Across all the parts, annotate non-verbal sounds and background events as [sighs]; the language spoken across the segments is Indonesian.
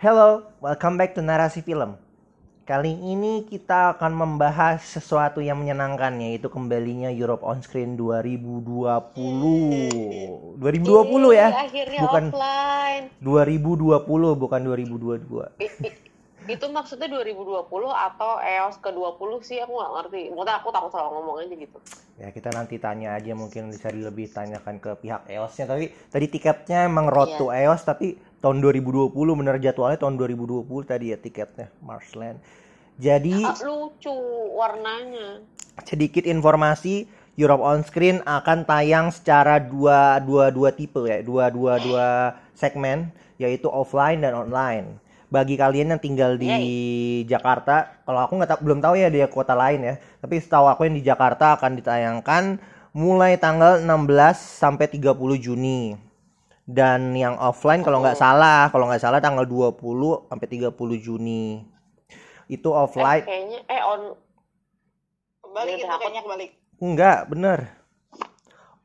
Hello, welcome back to Narasi Film. Kali ini kita akan membahas sesuatu yang menyenangkan yaitu kembalinya Europe on Screen 2020. 2020 ya. Akhirnya Bukan offline. 2020 bukan 2022. I- i- itu maksudnya 2020 atau EOS ke-20 sih aku nggak ngerti. Mungkin aku takut salah ngomong aja gitu. Ya kita nanti tanya aja mungkin bisa lebih tanyakan ke pihak EOS-nya tapi tadi tiketnya emang road Iya. to EOS tapi tahun 2020 bener jadwalnya tahun 2020 tadi ya tiketnya Marsland. Jadi Ah, lucu warnanya. sedikit informasi Europe on Screen akan tayang secara dua dua dua tipe ya dua dua dua segmen yaitu offline dan online bagi kalian yang tinggal di Jakarta kalau aku nggak belum tahu ya di kota lain ya tapi setahu aku yang di Jakarta akan ditayangkan mulai tanggal 16 sampai 30 Juni dan yang offline kalau nggak salah kalau nggak salah tanggal 20 sampai 30 Juni itu Eh, offline kayaknya eh on Kebalik Iya, itu aku- kayaknya kebalik. Enggak, bener.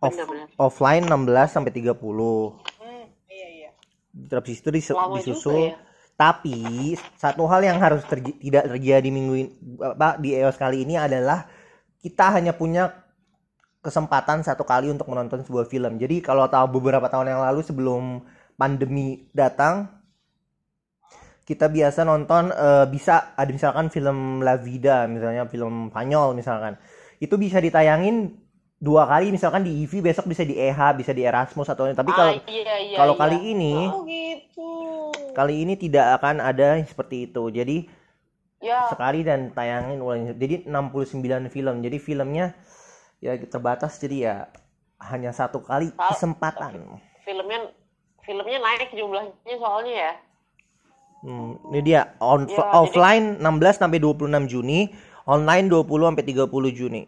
Off, Bener-bener. offline 16 sampai 30. Hmm, iya iya. Terus itu dis- Lama disusul. juga ya. Tapi satu hal yang harus terj- tidak terjadi minggu ini, apa, di EOS kali ini adalah kita hanya punya kesempatan satu kali untuk menonton sebuah film. Jadi kalau tahu beberapa tahun yang lalu sebelum pandemi datang, kita biasa nonton eh, bisa ada misalkan film La Vida, misalnya film Spanyol misalkan. Itu bisa ditayangin dua kali misalkan di EV besok bisa di EH, bisa di Erasmus atau tapi Ah, kalau iya, iya, kalau iya. kali ini Oh gitu. kali ini tidak akan ada seperti itu. Jadi ya sekali dan tayangin ulang. Jadi 69 film. Jadi filmnya ya terbatas jadi ya hanya satu kali Kal- kesempatan. filmnya filmnya naik jumlahnya soalnya ya. Hmm, ini dia on Ya, jadi- offline 16 sampai 26 Juni, online 20 sampai 30 Juni.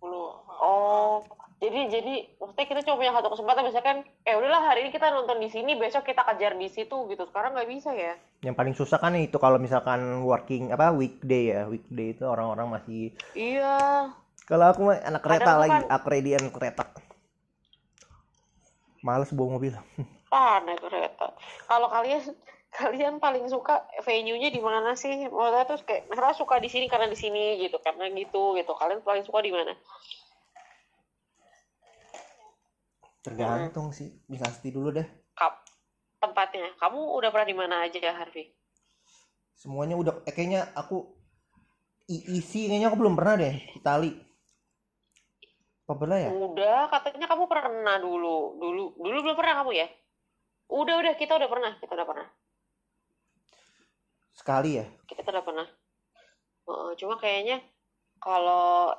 10. Oh, jadi jadi maksudnya kita cuma punya satu kesempatan misalkan eh udahlah hari ini kita nonton di sini, besok kita kejar di situ gitu. Sekarang nggak bisa ya. Yang paling susah kan itu kalau misalkan working apa weekday ya, weekday itu orang-orang masih Iya. Kalau aku mah anak kereta Kadang tuh lagi, kan- aku ready anak kereta. Males bawa mobil. [laughs] Ah, naik kereta. Kalau kalian kalian paling suka venue-nya di mana sih? Maksudnya tuh kayak misalnya suka di sini karena di sini gitu, karena gitu gitu. Kalian paling suka di mana? Tergantung sih, bisa pasti dulu deh. Kap tempatnya. Kamu udah pernah di mana aja ya, Harvey? Semuanya udah eh, kayaknya aku IEC kayaknya aku belum pernah deh Itali. Pernah ya? Udah, katanya kamu pernah dulu. Dulu dulu belum pernah kamu ya? Udah, udah, kita udah pernah, kita udah pernah. Sekali ya. Kita udah pernah. Cuma kayaknya kalau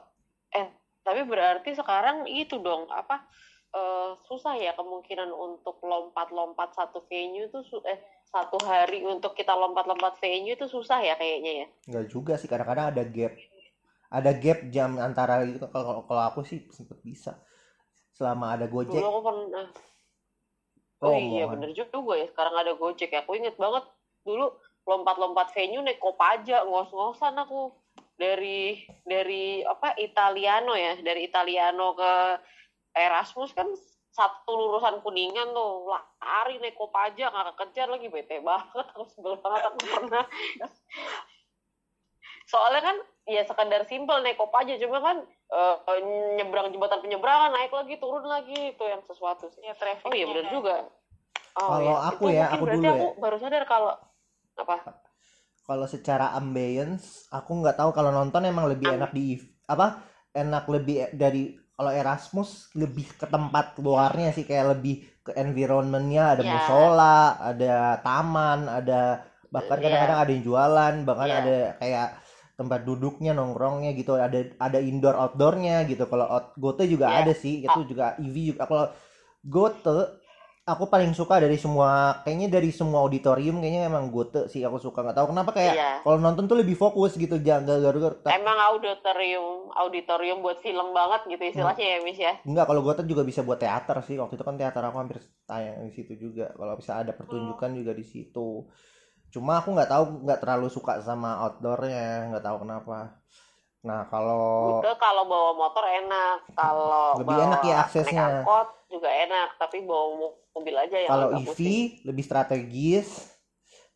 eh tapi berarti sekarang itu dong apa eh, susah ya kemungkinan untuk lompat-lompat satu venue tuh su- eh satu hari untuk kita lompat-lompat venue itu susah ya kayaknya ya. Enggak juga sih, kadang-kadang ada gap. Ada gap jam antara itu kalau kalau aku sih sempet bisa. Selama ada Dulu Gojek. aku pernah. Oh iya rombongan. bener juga ya sekarang ada Gojek ya. Aku inget banget dulu lompat-lompat venue naik Kopaja ngos-ngosan aku dari dari apa Italiano ya dari Italiano ke Erasmus kan satu lurusan kuningan tuh lari naik Kopaja nggak kekejar lagi bete banget aku sebel banget aku pernah soalnya kan ya sekedar simpel naik Kopaja cuma kan eh, nyebrang jembatan penyeberangan naik lagi turun lagi itu yang sesuatu sih Ya oh iya bener juga oh, Kalau iya. aku Itu ya, aku berarti dulu aku ya. baru sadar kalau apa Kalau secara ambience, aku nggak tahu kalau nonton emang lebih Am- enak di apa? Enak lebih dari kalau Erasmus lebih ke tempat luarnya sih kayak lebih ke environmentnya ada Ya. musola, ada taman, ada bahkan Ya. kadang-kadang ada yang jualan, bahkan Ya. ada kayak tempat duduknya nongkrongnya gitu ada ada indoor outdoornya gitu kalau out, Gote juga Ya. ada sih itu juga EV juga kalau Gote aku paling suka dari semua kayaknya dari semua auditorium kayaknya emang Gote sih aku suka nggak tahu kenapa kayak Iya. kalau nonton tuh lebih fokus gitu jangan garu-garu emang auditorium auditorium buat film banget gitu istilahnya ya Miss ya Enggak, kalau Gotham juga bisa buat teater sih. Waktu itu kan teater aku hampir tayang di situ juga. Kalau bisa ada pertunjukan juga di situ. Cuma aku nggak tahu, nggak terlalu suka sama outdoornya, nggak tahu kenapa. Nah, kalau udah kalau bawa motor enak kalau Lebih bawa enak ya aksesnya. naik angkot juga enak tapi bawa mo- mobil aja yang kalau EV pusing. lebih strategis,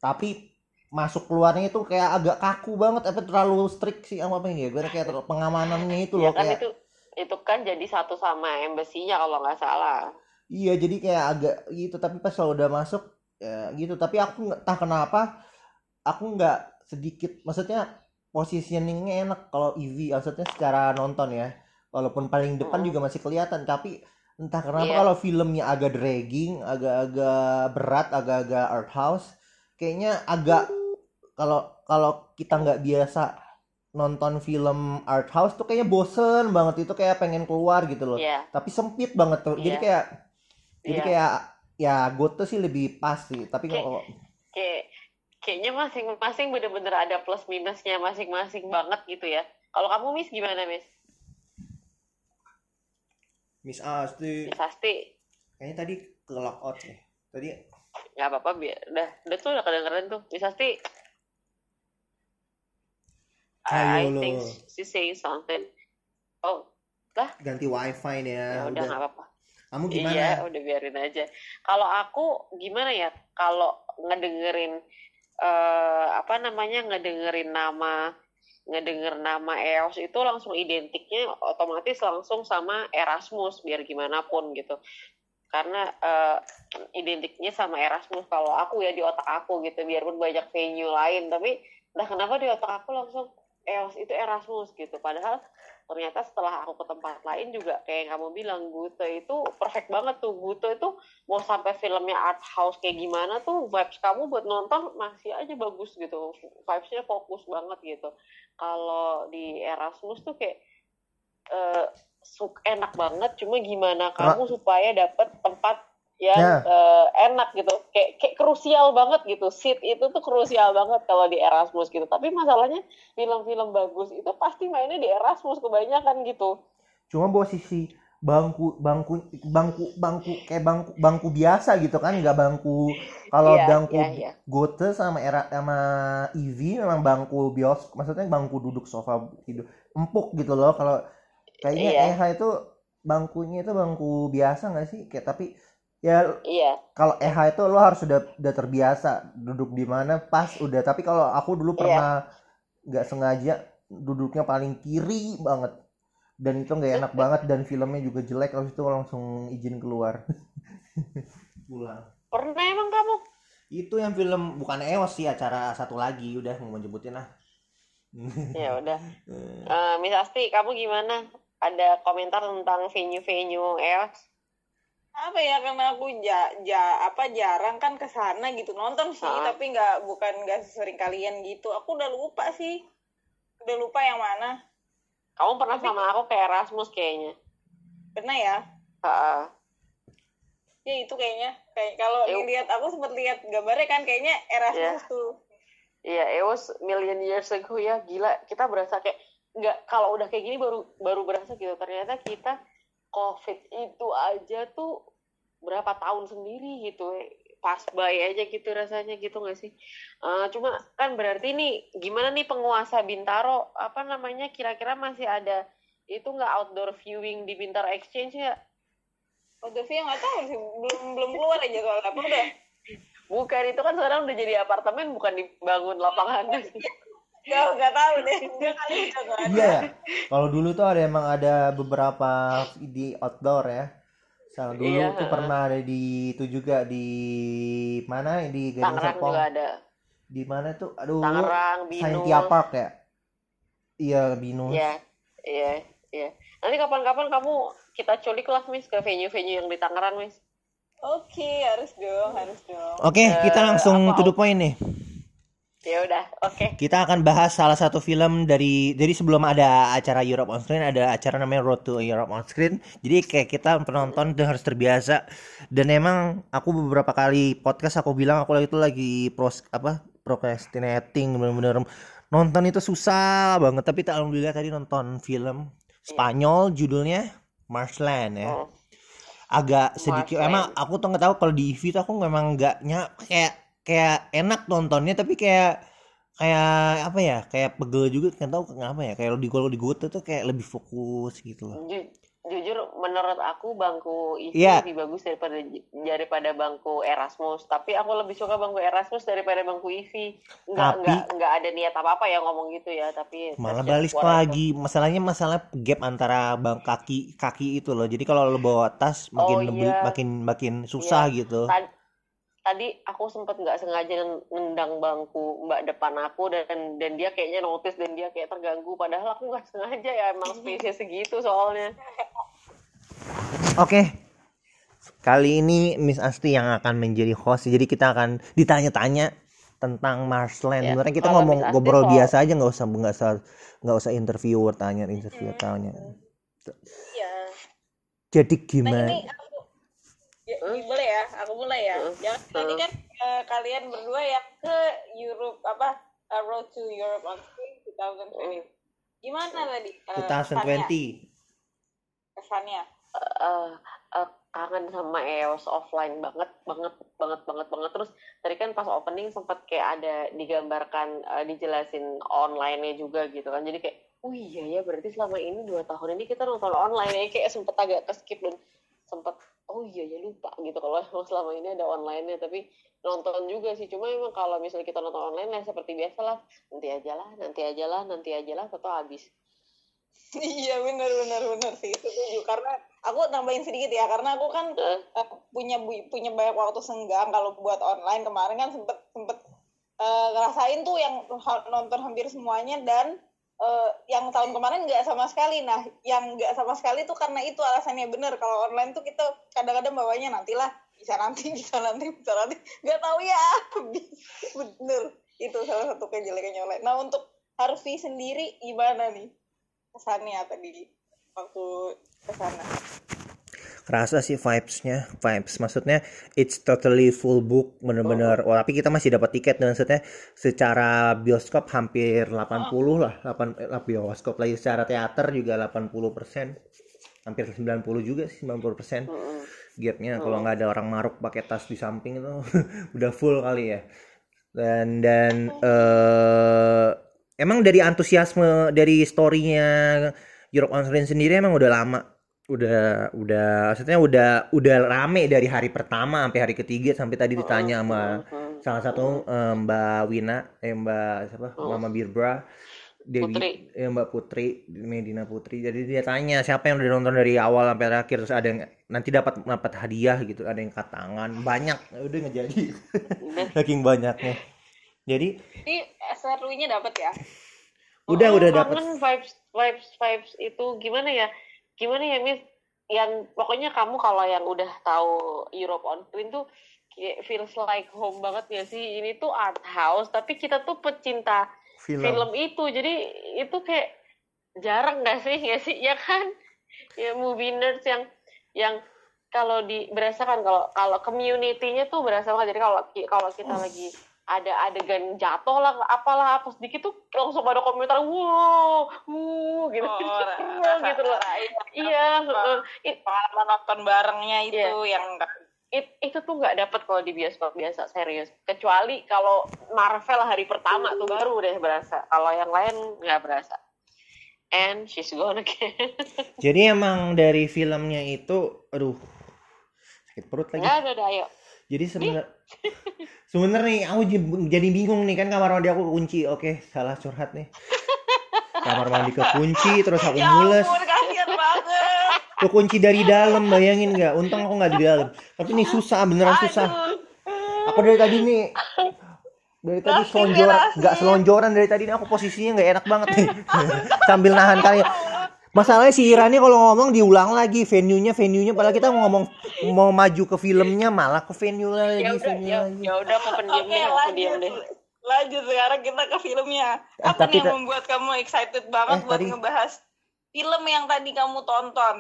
tapi masuk keluarnya itu kayak agak kaku banget apa terlalu strict sih apa ini ya gue kayak pengamanannya itu ya loh kan kayak itu itu kan jadi satu sama embassy-nya kalau nggak salah iya jadi kayak agak gitu tapi pas kalau udah masuk ya gitu tapi aku nggak entah kenapa aku nggak sedikit maksudnya positioningnya enak kalau EV maksudnya secara nonton ya walaupun paling depan Mm. juga masih kelihatan tapi entah kenapa Iya. kalau filmnya agak dragging agak-agak berat agak-agak art house kayaknya agak kalau kalau kita nggak biasa nonton film art house tuh kayaknya bosen banget itu kayak pengen keluar gitu loh Iya, tapi sempit banget tuh jadi Iya. kayak jadi Iya. kayak ya Goto sih lebih pas sih tapi Kayak- kalau kayak kayaknya masing-masing bener-bener ada plus minusnya masing-masing banget gitu ya. Kalau kamu Miss gimana Miss? Miss Asti. Miss Asti. Kayaknya tadi ke out ya tadi nggak apa-apa biar udah udah tuh udah kedengeran tuh. Miss Asti. I Ayo lo. think she's saying something. Oh ganti wifi nih ya, ya udah udah. nggak apa-apa kamu gimana Iya, udah biarin aja. Kalau aku gimana ya? Kalau ngedengerin eh apa namanya ngedengerin nama ngedenger nama EOS itu langsung identiknya otomatis langsung sama Erasmus biar gimana pun gitu. Karena eh, identiknya sama Erasmus kalau aku ya di otak aku gitu biarpun banyak venue lain tapi entah kenapa di otak aku langsung EOS itu Erasmus gitu. Padahal ternyata setelah aku ke tempat lain juga kayak yang kamu bilang Guto itu perfect banget tuh. Guto itu mau sampai filmnya art house kayak gimana tuh vibes kamu buat nonton masih aja bagus gitu. Vibesnya fokus banget gitu. Kalau di Erasmus tuh kayak suk enak banget. Cuma gimana kamu supaya dapet tempat yang Ya. eh, enak gitu. Kayak kayak krusial banget gitu. Seat itu tuh krusial banget kalau di Erasmus gitu. Tapi masalahnya film-film bagus itu pasti mainnya di Erasmus kebanyakan gitu. Cuma posisi bangku bangku bangku bangku kayak bangku bangku biasa gitu kan. Nggak bangku kalau Iya, bangku iya, iya. Gote sama era sama EV memang bangku bios maksudnya bangku duduk sofa tidur. Empuk gitu loh kalau kayaknya Iya. EH itu bangkunya itu bangku biasa nggak sih? Kayak tapi ya iya. kalau EH itu lo harus udah udah terbiasa duduk di mana pas udah. Tapi kalau aku dulu Iya. pernah nggak sengaja duduknya paling kiri banget. Dan itu nggak enak [laughs] banget dan filmnya juga jelek. Habis itu langsung izin keluar. [laughs] Pulang. Pernah emang kamu? Itu yang film bukan EOS sih acara satu lagi. Udah mau nyebutin lah. [laughs] Ya udah. Eh, Miss Asti kamu gimana? Ada komentar tentang venue-venue EOS apa ya karena aku ja, ja- apa jarang kan ke sana gitu. Nonton sih Ah. tapi nggak bukan nggak sesering kalian gitu. Aku udah lupa sih. Udah lupa yang mana. Kamu pernah sama aku ke Erasmus kayaknya. Pernah ya? Heeh. ya itu kayaknya. Kayak kalau lihat aku sempat lihat gambarnya kan kayaknya Erasmus tuh. Iya, it was million years ago ya, gila. Kita berasa kayak nggak kalau udah kayak gini baru baru berasa gitu. Ternyata kita COVID itu aja tuh berapa tahun sendiri gitu, pas by aja gitu rasanya gitu nggak sih? Eh, cuma kan berarti nih gimana nih penguasa Bintaro apa namanya kira-kira masih ada itu nggak outdoor viewing di Bintaro Exchange ya? Waktu sih nggak tahu sih belum belum keluar aja soalnya apa udah Bukan itu kan sekarang udah jadi apartemen bukan dibangun lapangan. Nggak nggak tahu deh. Dia kali udah nggak ada iya ya. Kalau dulu tuh ada emang ada beberapa di outdoor ya. Sama dulu Iya, tuh pernah ada di itu juga di mana? Di Gading Tangerang Serpong. juga ada. di mana tuh? Aduh Tangerang, Binus. Scientia Park ya? Iya Binus. Iya, iya, iya. Nanti kapan-kapan kamu kita culik lah, Miss, ke venue-venue yang di Tangerang, Miss. oke harus dong harus dong. Oke, kita Eh, langsung apa- to the point nih. Ya udah, oke. Kita akan bahas salah satu film dari jadi sebelum ada acara Europe on Screen ada acara namanya Road to Europe on Screen. Jadi kayak kita penonton tuh harus terbiasa. Dan emang aku beberapa kali podcast aku bilang aku itu lagi pros apa procrastinating bener-bener nonton itu susah banget. Tapi tak alhamdulillah tadi nonton film Spanyol judulnya Marshland ya. Oh, agak sedikit Marshland. emang aku tuh nggak tahu kalau di EV tuh aku memang nggak nya kayak kayak enak nontonnya tapi kayak kayak apa ya kayak pegel juga nggak tahu kenapa ya kayak di kalau di Goto tuh kayak lebih fokus gitu loh. Ju- jujur menurut aku bangku IVI Iya. lebih bagus daripada daripada bangku Erasmus. Tapi aku lebih suka bangku Erasmus daripada bangku IVI nggak Tapi- nggak nggak ada niat apa apa ya ngomong gitu ya tapi malah balik lagi masalahnya masalah gap antara bang kaki kaki itu loh. Jadi kalau lo bawa tas makin Oh, lebih- iya. makin makin susah gitu. Tad- tadi aku sempet nggak sengaja nendang bangku mbak depan aku dan dan dia kayaknya notice dan dia kayak terganggu padahal aku nggak sengaja ya emang [laughs] space segitu soalnya Oke. Kali ini Miss Asti yang akan menjadi host. Jadi kita akan ditanya-tanya tentang Marsland. Ya, Sebenarnya kita kalau ngomong ngobrol soal- biasa aja nggak usah nggak usah nggak usah interviewer tanya interview tanya. Iya. Jadi Nah gimana? ini aku ya, ini boleh ya, aku mulai ya. Hmm. Jangan tadi kan eh, kalian berdua yang ke Europe apa eh, Road to Europe on Screen 2020. Gimana tadi? kesannya? 2020. Kesannya. eh eh, kangen sama EOS offline banget banget banget banget banget terus tadi kan pas opening sempat kayak ada digambarkan eh, dijelasin online-nya juga gitu kan jadi kayak oh iya ya berarti selama ini dua tahun ini kita nonton online ya kayak sempet agak ke skip dan oh iya ya lupa gitu kalau [laughs] emang selama ini ada online-nya tapi nonton juga sih. Cuma emang kalau misalnya kita nonton online ya seperti biasa lah nanti aja lah nanti aja lah nanti aja lah atau habis. [laughs] Iya benar benar benar sih. Setuju. Karena aku nambahin sedikit ya karena aku kan eh, punya punya banyak waktu senggang kalau buat online. Kemarin kan sempet sempet eh, ngerasain tuh yang nonton hampir semuanya dan eh, yang tahun kemarin nggak sama sekali. Nah yang nggak sama sekali tuh karena itu alasannya bener. Kalau online tuh kita kadang-kadang bawanya nantilah bisa nanti [laughs] bisa nanti bisa nanti. Nggak tahu ya [laughs] bener. Itu salah satu kejelekannya online. Nah untuk Harvey sendiri gimana nih kesannya tadi waktu ke sana Kerasa sih vibes-nya, vibes. Maksudnya it's totally full book, bener-bener. Oh, tapi kita masih dapat tiket dan maksudnya secara bioskop hampir 80 lah, 8 eh, lah, bioskop lagi secara teater juga 80 persen, hampir 90 juga sih 90 persen. Gapnya kalau nggak ada orang maruk pakai tas di samping itu [laughs] udah full kali ya. Dan dan eh emang dari antusiasme dari storynya Europe on Screen sendiri emang udah lama udah udah maksudnya udah udah rame dari hari pertama sampai hari ketiga sampai tadi ditanya sama salah satu eh, Mbak Wina eh Mbak siapa? Oh. Mama Birbra. Dewi Putri. eh, Mbak Putri Medina Putri. Jadi dia tanya siapa yang udah nonton dari awal sampai terakhir? Terus ada yang nanti dapat dapat hadiah gitu ada yang angkat tangan. Banyak. Udah jadi Udah. [laughs] saking banyaknya. Jadi ini SRW-nya dapat ya? Udah Oh, udah dapat vibes vibes vibes itu gimana ya gimana ya Miss? Yang pokoknya kamu kalau yang udah tahu Europe on Screen tuh kayak feels like home banget ya sih. Ini tuh art house tapi kita tuh pecinta film, film itu. Jadi itu kayak jarang gak sih? [laughs] Ya sih ya kan? Ya movie nerds yang yang kalau di berasa kan kalau kalau community-nya tuh berasa banget jadi kalau kalau kita lagi ada adegan jatuh lah apalah apa sedikit tuh langsung pada komentar wow wow gitu. Oh, [laughs] wow, gitu loh. iya heeh. It- pengalaman nonton barengnya itu Iya. yang it- itu tuh nggak dapat kalau di bioskop biasa serius. Kecuali kalau Marvel hari pertama tuh baru deh berasa. Kalau yang lain nggak berasa. And she's gone again. [laughs] Jadi emang dari filmnya itu aduh sakit perut lagi. Nggak ada ayo jadi sebenar sebenernya nih aku jadi bingung nih kan kamar mandi aku kunci. Oke salah curhat nih. Kamar mandi kekunci terus aku ya mules. ampun banget. Kekunci dari dalam bayangin nggak? Untung aku nggak di dalam. Tapi ini susah beneran susah. Aduh. aku dari tadi nih dari tadi selonjoran Rasim. nggak selonjoran dari tadi nih aku posisinya nggak enak banget nih. [laughs] Sambil nahan kali masalahnya si Ira nih kalau ngomong diulang lagi venue-nya venue-nya. Padahal kita mau ngomong mau maju ke filmnya malah ke venue lagi ya udah venue ya, lagi. ya udah aku pendiam Oke deh aku diam lanjut deh. Lanjut sekarang kita ke filmnya. Eh, apa tapi nih yang ta- membuat kamu excited banget Eh, buat tadi- ngebahas film yang tadi kamu tonton?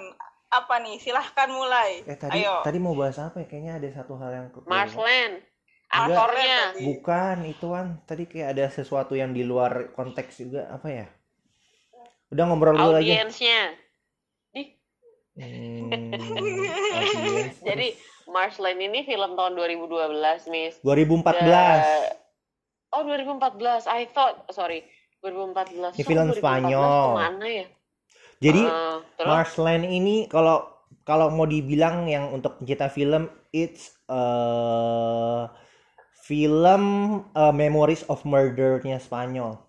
Apa nih? Silahkan mulai. Eh tadi ayo. tadi mau bahas apa ya? Kayaknya ada satu hal yang ke- Marsland aktornya. Bukan itu kan tadi kayak ada sesuatu yang di luar konteks juga. Apa ya udah ngobrol dulu aja audiensnya. Di Hmm, [laughs] audience. jadi Marsland ini film tahun 2012 Miss. 2014 Eh, oh 2014 I thought sorry. 2014 Ini So, film 2014 Spanyol. ke mana ya? Jadi terus? Marshland ini kalau kalau mau dibilang yang untuk pencipta film it's uh, film uh, Memories of Murder-nya Spanyol.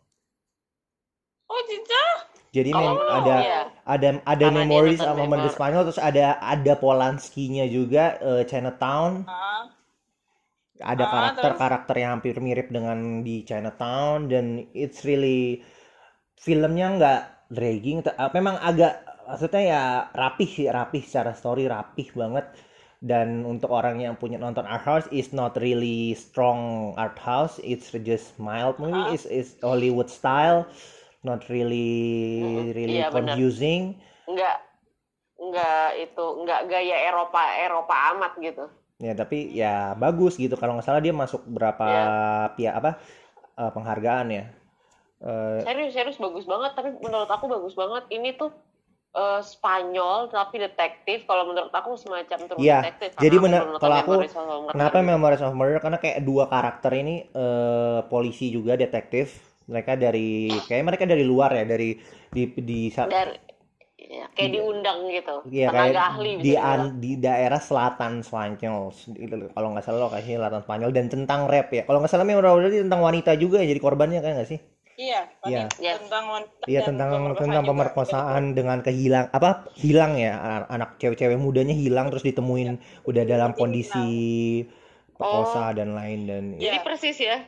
Oh? Jadi mem- menurut ada iya. ada ada Karena dia Memories Murder Memor- Spanyol terus ada ada Polanski-nya juga uh, Chinatown. Ah, Ada Ah, karakter-karakter yang hampir mirip dengan di Chinatown dan it's really filmnya nggak dragging, uh, memang agak maksudnya ya rapih sih, rapih secara story rapih banget. Dan untuk orang yang punya nonton art house is not really strong art house, it's just mild movie, Ah. is is Hollywood style, not really really Iya, benar. confusing. nggak nggak itu nggak gaya Eropa Eropa amat gitu. Ya tapi ya bagus gitu. Kalau nggak salah dia masuk berapa Ya. pihak apa eh, penghargaan ya. Eh, Serius serius bagus banget tapi menurut aku bagus banget ini tuh eh, Spanyol tapi detektif kalau menurut aku semacam true Iya, detektif jadi nonton kalau aku- Memories kenapa Memories of Murder? Karena kayak dua karakter ini eh, polisi juga detektif. Mereka dari kayak mereka dari luar ya dari di di sa- dari ya, kayak diundang gitu Iya tenaga kayak ahli di bisa an- di daerah selatan Spanyol kalau nggak salah lokasinya selatan Spanyol dan tentang rap ya kalau nggak salah memang berarti tentang wanita juga yang jadi korbannya kan nggak sih Iya, Iya. wanita- Iya. tentang wanita Iya tentang pemerkosaan tentang juga. pemerkosaan dengan kehilang apa hilang ya a- anak cewek-cewek mudanya hilang terus ditemuin udah dalam kondisi perkosa dan lain dan ya, jadi Iya. persis ya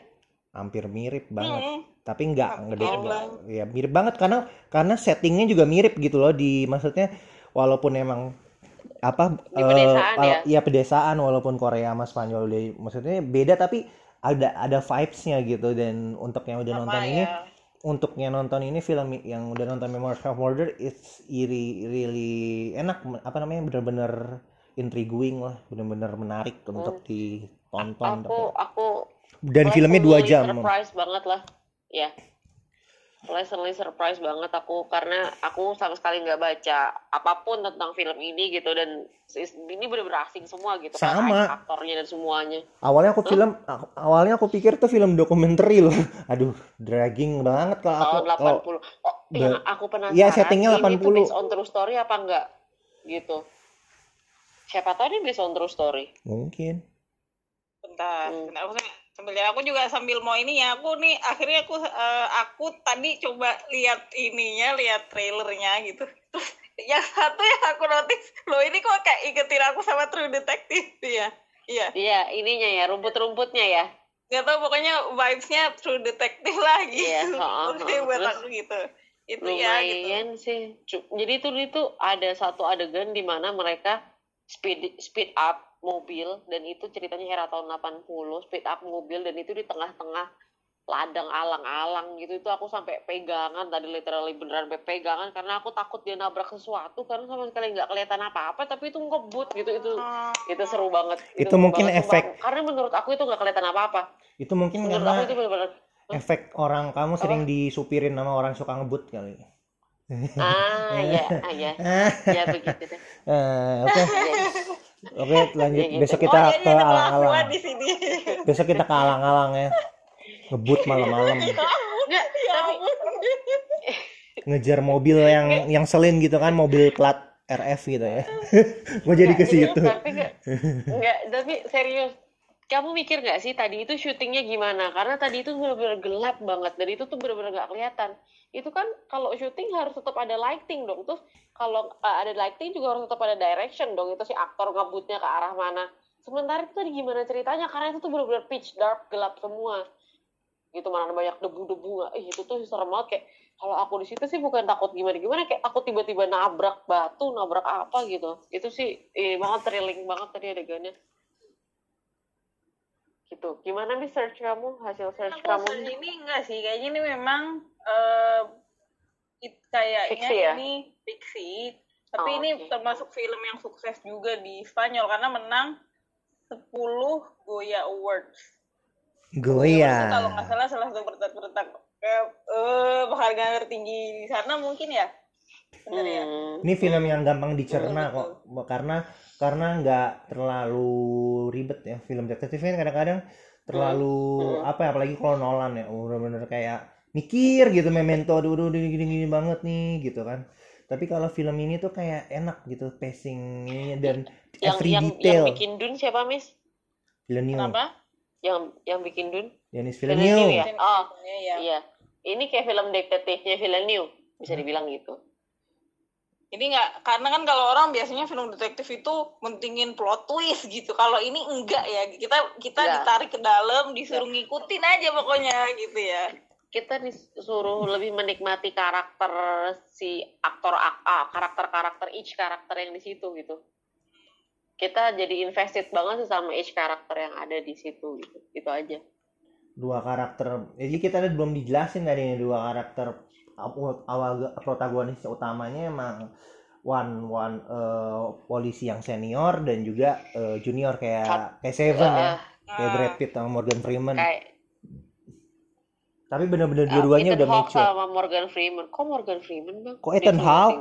hampir mirip banget. Hmm, tapi nggak nggak Hampir nggak- ya mirip banget karena karena settingnya juga mirip gitu loh di maksudnya walaupun emang apa Di pedesaan kalau- ya? iya pedesaan walaupun Korea sama Spanyol deh, maksudnya beda tapi ada ada vibes-nya gitu. Dan untuk yang udah sama nonton ini ya. untuk yang nonton ini film yang udah nonton Memories of Murder it's really really enak. Apa namanya? Bener-bener intriguing lah. Bener-bener menarik untuk ditonton. Aku aku dan filmnya dua jam. surprise banget lah. Ya pleasantly surprise banget aku karena aku sama sekali nggak baca apa pun tentang film ini gitu. Dan ini bener-bener asing semua gitu kan, Sama. aktornya dan semuanya. Awalnya aku film aku- awalnya aku pikir tuh film dokumenter loh. [laughs] Aduh dragging banget kalau aku. Tahun kalau 80 oh Ba- yang aku penasaran Iya, settingnya ini tuh 80. based on true story apa enggak? Gitu. Siapa tahu ini based on true story. Mungkin. Bentar, Hmm. bentar. Aku sambil aku juga sambil mau ini ya aku nih akhirnya aku eh, aku tadi coba lihat ininya lihat trailernya gitu. Terus yang satu yang aku notice loh ini kok kayak ingetin aku sama True Detective ya? Iya. Iya ininya ya rumput-rumputnya ya? Nggak tahu pokoknya vibesnya True Detective lah gitu. Iya, Oke, heeh. [laughs] buat aku gitu. Itu ya gitu. lumayan sih. Cu- jadi itu itu ada satu adegan di mana mereka speed speed up mobil dan itu ceritanya era tahun 80 speed up mobil dan itu di tengah-tengah ladang alang-alang gitu. Itu aku sampai pegangan tadi literally beneran sampai pegangan karena aku takut dia nabrak sesuatu karena sama sekali nggak kelihatan apa-apa tapi itu ngebut gitu. Itu Oh. itu seru banget. Itu seru mungkin banget, efek- sumpah. karena menurut aku itu nggak kelihatan apa-apa. Itu mungkin menurut karena aku itu bener-bener efek orang kamu sering disupirin sama orang suka ngebut kali. Ah ya ah ya [laughs] ya begitu deh. Eh, oke oke lanjut. Ya gitu. besok oh kita iya ke iya alang-alang. di sini. Besok kita ke alang-alang ya. Ngebut malam-malam. [laughs] Ya tapi ampun. Ngejar mobil yang yang selin gitu kan mobil plat RF gitu ya. [laughs] Gue jadi ke situ. tapi nggak. Nggak tapi serius kamu mikir nggak sih tadi itu syutingnya gimana? Karena tadi itu benar-benar gelap banget dan itu tuh benar-benar nggak kelihatan. Itu kan kalau syuting harus tetap ada lighting dong. Terus kalau uh, ada lighting juga harus tetap ada direction dong. Itu si aktor ngebutnya ke arah mana. Sementara itu tadi gimana ceritanya? Karena itu tuh benar-benar pitch dark gelap semua. Gitu mana banyak debu-debu. Ih itu tuh serem banget. Kayak kalau aku di situ sih bukan takut gimana gimana kayak aku tiba-tiba nabrak batu nabrak apa gitu. Itu sih ini banget thrilling banget tadi adegannya gitu. Gimana nih search kamu? Hasil search aku kamu search ini enggak sih? Kayaknya ini memang eh it, kayaknya Fiksi ya? ini fiksi tapi Oh, ini oke. termasuk film yang sukses juga di Spanyol karena menang 10 Goya Awards. Goya. Kalau nggak salah salah satu bertak-bertak. Kayak eh penghargaan tertinggi di sana mungkin ya? Benar ya? Hmm. Ini film yang gampang dicerna kok. karena karena nggak terlalu ribet ya film detektif kan kadang-kadang terlalu Hmm. apa ya apalagi kalau Nolan ya bener-bener kayak mikir gitu memento aduh aduh gini gini gini banget nih gitu kan Tapi kalau film ini tuh kayak enak gitu pacingnya dan yang every yang detail. yang bikin Dun siapa Miss Villeneuve. Kenapa? yang yang bikin Dun Denis Villeneuve Villeneuve. ya oh Iya, iya. iya ini kayak film detektifnya Villeneuve bisa dibilang gitu Jadi nggak, karena kan kalau orang biasanya film detektif itu mentingin plot twist gitu. Kalau ini enggak ya, kita kita Enggak. ditarik ke dalam, disuruh ngikutin aja pokoknya gitu ya. kita disuruh lebih menikmati karakter si aktor ak- ah, karakter-karakter each karakter yang di situ gitu kita jadi invested banget sih sama each karakter yang ada di situ gitu itu aja Dua karakter. Jadi kita ada belum dijelasin tadi nih dua karakter awal, protagonis utamanya emang one one eh, polisi yang senior dan juga eh, junior kayak kayak Seven ya. Eh, Kayak Brad Pitt sama Morgan Freeman. kayak Tapi bener-bener eh, dua-duanya udah Hawke mature. sama Morgan Freeman kok Morgan Freeman bang Kok Ethan Hawke?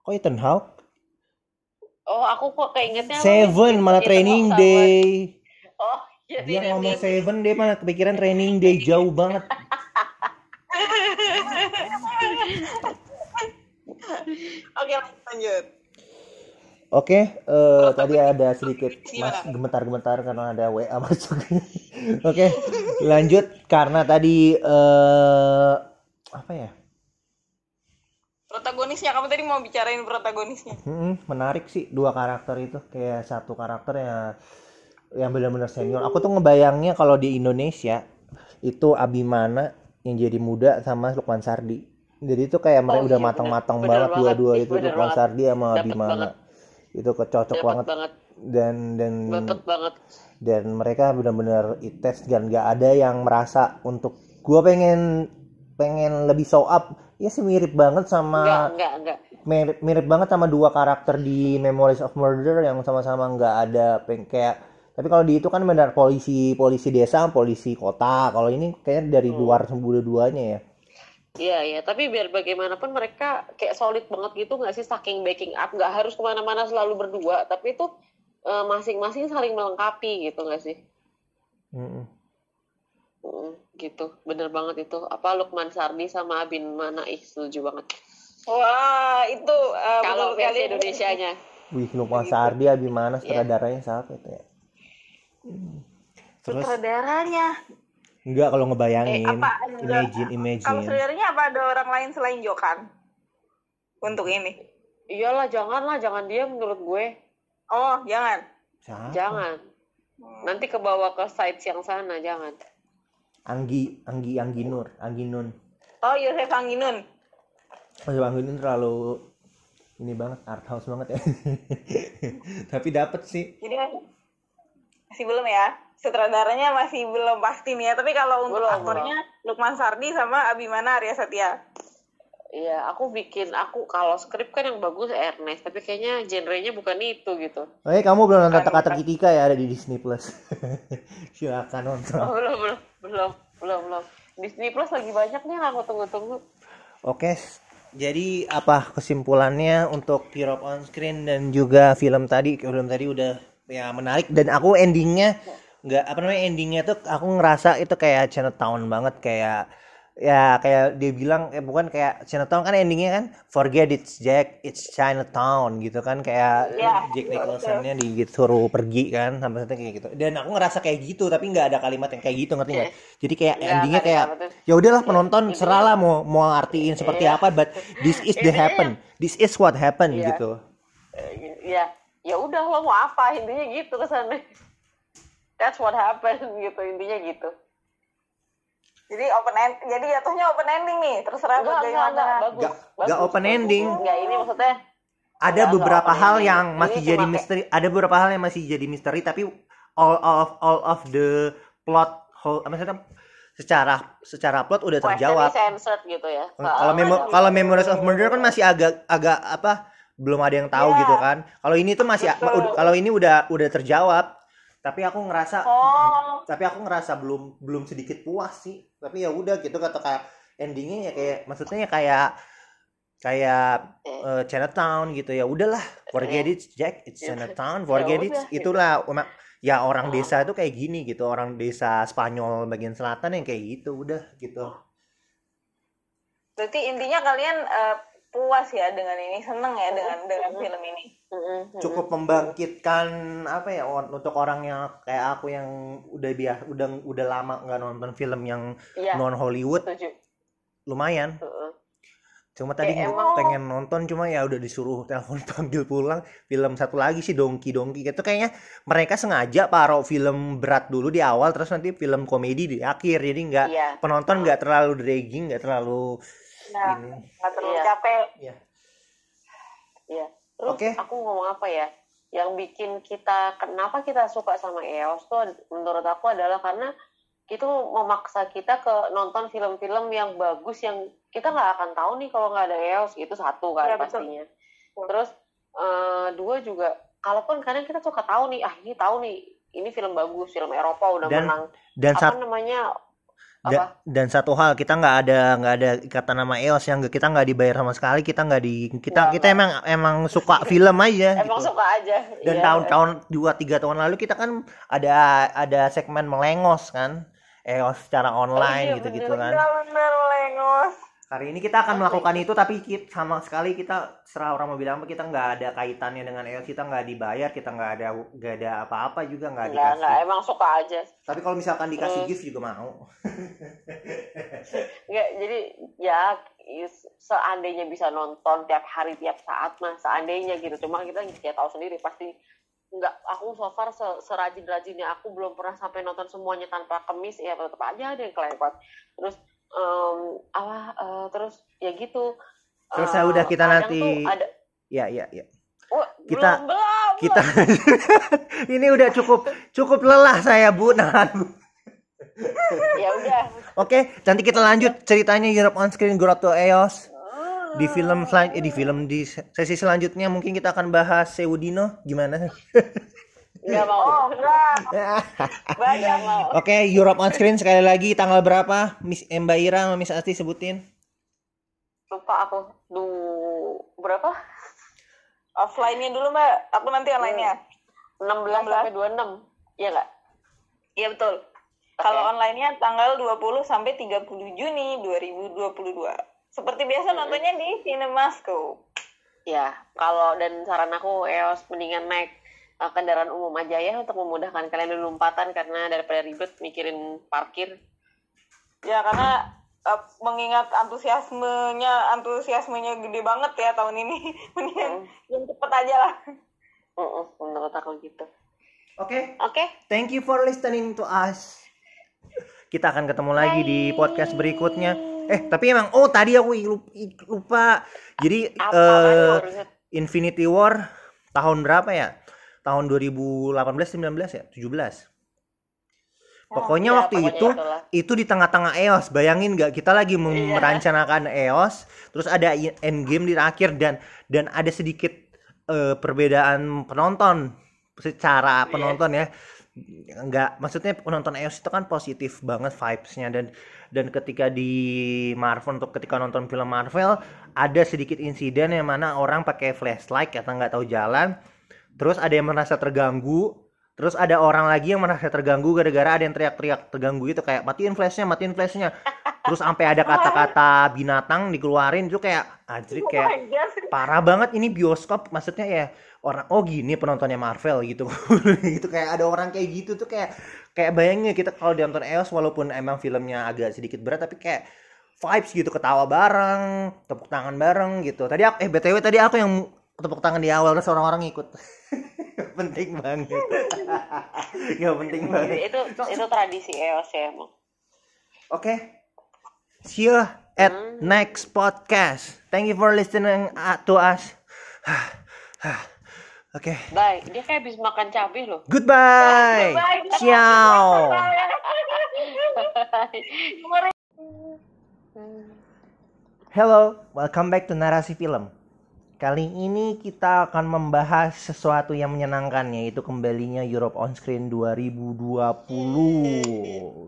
Kok Ethan Hawke? oh aku kok keingetnya apa, Seven malah training sama- day. oh iya Dia iya, ngomong iya. Seven dia malah kepikiran training day [laughs] jauh banget. Oke lanjut. Oke, eh, tadi ada sedikit mas gemetar-gemetar karena ada WA [laughs] masuk. Oke, lanjut karena tadi eh apa ya? Protagonisnya, kamu tadi mau bicarain protagonisnya. Hmm, menarik sih dua karakter itu kayak satu karakter yang yang benar-benar senior. Aku tuh ngebayangnya kalau di Indonesia itu Abimana yang jadi muda sama Lukman Sardi. Jadi itu kayak mereka Oh, udah iya, matang-matang banget dua-dua itu Bener Lukman. Sardi sama banget. Itu kecocok banget. banget. Dan dan dapet banget. dan mereka benar-benar ites dan gak ada yang merasa untuk gua pengen pengen lebih show up. Ya sih mirip banget enggak sama enggak enggak mirip, mirip banget sama dua karakter di Memories of Murder yang sama-sama nggak ada peng kayak tapi kalau di itu kan benar polisi polisi desa polisi kota. Kalau ini kayaknya dari luar dua-duanya ya Iya iya, tapi biar bagaimanapun mereka kayak solid banget gitu nggak sih saking backing up, nggak harus ke mana-mana selalu berdua, tapi itu eh, masing-masing saling melengkapi gitu nggak sih? Mm-mm. Mm, gitu, bener banget itu. Apa Lukman Sardi sama Abin Mana ih setuju banget. Wah, itu uh, Kalau versi. Indonesianya, Wih Lukman Sardi Abimana sutradaranya siapa itu ya Hmm. terus Sutradaranya. Enggak kalau ngebayangin Eh, apa ada- imagine Kalau imagine saudaranya apa ada orang lain selain Jokan? Untuk ini. iyalah janganlah, jangan dia menurut gue, Oh, jangan. siapa jangan. Nanti kebawa ke sites yang sana, jangan. Anggi Anggi Anggi Nur Anggi Nun Oh, Yosef Anginun. Mas Anggi Nun terlalu ini banget art house banget ya [laughs] tapi dapet sih Jadi masih belum ya. Sutradaranya masih belum pasti nih ya. Tapi kalau untuk Belum, aktornya Lukman Sardi sama Abimana Arya Satya. Iya, aku bikin aku kalau skrip kan yang bagus Ernest, tapi kayaknya genrenya bukan itu gitu. Oke, kamu belum nonton Teka-teki Tika ya ada di Disney Plus. [laughs] Silakan nonton. Oh, belum, belum, belum, belum, belum. Disney Plus lagi banyak nih yang aku tunggu-tunggu. Oke, jadi apa kesimpulannya untuk Europe on Screen dan juga film tadi? Film tadi udah ya menarik dan aku endingnya nggak apa namanya endingnya tuh aku ngerasa itu kayak Chinatown banget kayak ya kayak dia bilang eh bukan kayak Chinatown kan endingnya kan forget it's Jack it's Chinatown gitu kan kayak Iya, Jack Nicholsonnya disuruh pergi kan sampai saatnya kayak gitu. Dan aku ngerasa kayak gitu tapi nggak ada kalimat yang kayak gitu ngerti nggak? Jadi kayak Nggak, endingnya kayak ya udahlah penonton seralah mau mau artiin seperti Iya. apa but this is the happen. This is what happen Iya. gitu. Eh, Ya, ya udah lo mau apa? Intinya gitu kesannya. That's what happened [laughs] gitu intinya gitu. Jadi open end, jadi jatuhnya open ending nih. Terserah Enggak, enggak, enggak, bagaimana. bagus. Nggak- bagus, nggak open bagus. ending. Enggak, ini maksudnya ada beberapa open hal ending. yang Ini masih cuma jadi kayak- misteri ada beberapa hal yang masih jadi misteri tapi all of all of the plot whole maksudnya secara secara plot udah question terjawab gitu ya. kalau memo kalau Memories of Murder kan masih agak agak apa belum ada yang tahu Iya. gitu kan kalau ini tuh masih kalau ini udah udah terjawab tapi aku ngerasa Oh, tapi aku ngerasa belum belum sedikit puas sih. Tapi ya udah gitu kata kayak endingnya ya kayak maksudnya ya kayak kayak eh, Chinatown gitu. Ya udahlah forget it Jack it's [laughs] Ya. Chinatown Ya forget it udah, gitu. itulah. Ya orang desa itu kayak gini gitu orang desa Spanyol bagian selatan yang kayak gitu udah gitu. Berarti intinya kalian eh, puas ya dengan ini seneng ya dengan dengan film ini. Cukup membangkitkan apa ya untuk orang yang kayak aku yang udah biasa udah udah lama nggak nonton film yang Iya. non Hollywood setuju. lumayan. Heeh. cuma tadi gua emang- pengen nonton cuma ya udah disuruh [laughs] telepon panggil pulang film satu lagi sih Dongki Dongki gitu kayaknya mereka sengaja paro film berat dulu di awal terus nanti film komedi di akhir. Jadi nggak Iya. penonton nggak terlalu dragging nggak terlalu nah ini nggak terlalu Iya. capek ya Iya. Terus Oke. aku ngomong apa ya? Yang bikin kita kenapa kita suka sama EOS tuh menurut aku adalah karena itu memaksa kita ke nonton film-film yang bagus yang kita nggak akan tahu nih kalau nggak ada EOS itu satu kan Iya, betul. pastinya. Terus eh, dua juga kalaupun kadang kita suka tahu nih ah ini tahu nih ini film bagus film Eropa udah Dan menang dan apa namanya da- apa dan satu hal kita nggak ada nggak ada ikatan nama EOS yang kita nggak dibayar sama sekali kita nggak di kita Nggak, kita emang emang suka film aja emang gitu. suka aja dan Iya. tahun-tahun dua tiga tahun lalu kita kan ada ada segmen melengos kan EOS secara online iya, gitu-gitu bener. kan bener lengos hari ini kita akan melakukan itu tapi kita, sama sekali kita serah orang mau bilang apa kita nggak ada kaitannya dengan EOS kita nggak dibayar kita nggak ada nggak ada apa-apa juga nggak nggak dikasih. nggak emang suka aja. Tapi kalau misalkan dikasih Terus- gift juga mau. [laughs] Nggak, jadi ya is- seandainya bisa nonton tiap hari tiap saat mah seandainya gitu. Cuma kita ya tahu sendiri pasti nggak aku so far se serajin rajinnya aku belum pernah sampai nonton semuanya tanpa kemis ya tetap aja ada yang kelewat. Terus em, apa eh, terus ya gitu. Terus Eh, ya udah kita kadang nanti- ada ya ya ya. Wah, Kita- belum belum. kita [laughs] ini udah cukup cukup lelah saya bu. Nahan Bu. ya udah. Oke, nanti kita lanjut ceritanya Europe on Screen Groto EOS. Di film selan eh, di film di sesi selanjutnya mungkin kita akan bahas Seudino. Gimana? [laughs] nggak mau. Oh enggak. [laughs] Banyak mau. Oke, Europe on Screen sekali lagi tanggal berapa? Miss Mbak Ira sama Miss Asti sebutin. lupa aku. Du berapa? Offline-nya dulu mbak. Aku nanti online-nya. 16 sampai 26 iya nggak? Iya betul. Kalau online-nya tanggal 20 sampai 30 Juni 2022 seperti biasa nontonnya di Cinemascope. Ya, kalau dan saran aku EOS mendingan naik uh, kendaraan umum aja ya untuk memudahkan kalian dulu lompatan karena daripada ribet mikirin parkir. ya karena eh, mengingat antusiasmenya antusiasmenya gede banget ya tahun ini [laughs] mendingan yang cepet aja lah Mm-mm, menurut aku gitu. Oke, Oke, thank you for listening to us. Kita akan ketemu lagi di podcast berikutnya. Eh, tapi emang oh tadi aku lupa, lupa. Jadi apa harusnya? Infinity War tahun berapa ya? Tahun 2018 19 ya? 17. Pokoknya Ya, waktu pokoknya itu itulah. itu di tengah-tengah EOS. Bayangin nggak kita lagi Iya. merencanakan EOS, terus ada endgame di akhir dan dan ada sedikit eh, perbedaan penonton secara Iya. penonton ya. Nggak maksudnya penonton EOS itu kan positif banget vibes-nya dan dan ketika di Marvel untuk ketika nonton film Marvel ada sedikit insiden yang mana orang pakai flashlight atau nggak tahu jalan terus ada yang merasa terganggu. Terus ada orang lagi yang merasa terganggu gara-gara ada yang teriak-teriak terganggu itu kayak matiin flashnya matiin flashnya. Terus sampai ada kata-kata binatang dikeluarin itu kayak anjir Oh kayak parah banget ini bioskop. Maksudnya ya orang oh gini penontonnya Marvel gitu. [laughs] Gitu kayak ada orang kayak gitu tuh kayak kayak bayangin kita kalau nonton EOS walaupun emang filmnya agak sedikit berat tapi kayak vibes gitu ketawa bareng tepuk tangan bareng gitu. Tadi aku, eh btw tadi aku yang tepuk tangan di awal terus orang-orang ikut [laughs] [laughs] penting banget [laughs] ya penting banget itu itu tradisi EOS ya emang. oke see you at Hmm. next podcast thank you for listening uh, to us [sighs] oke Bye. Dia kayak habis makan cabai loh. Goodbye. Ciao. [laughs] Hello, welcome back to Narasi Film. Kali ini kita akan membahas sesuatu yang menyenangkan yaitu kembalinya Europe on Screen 2020.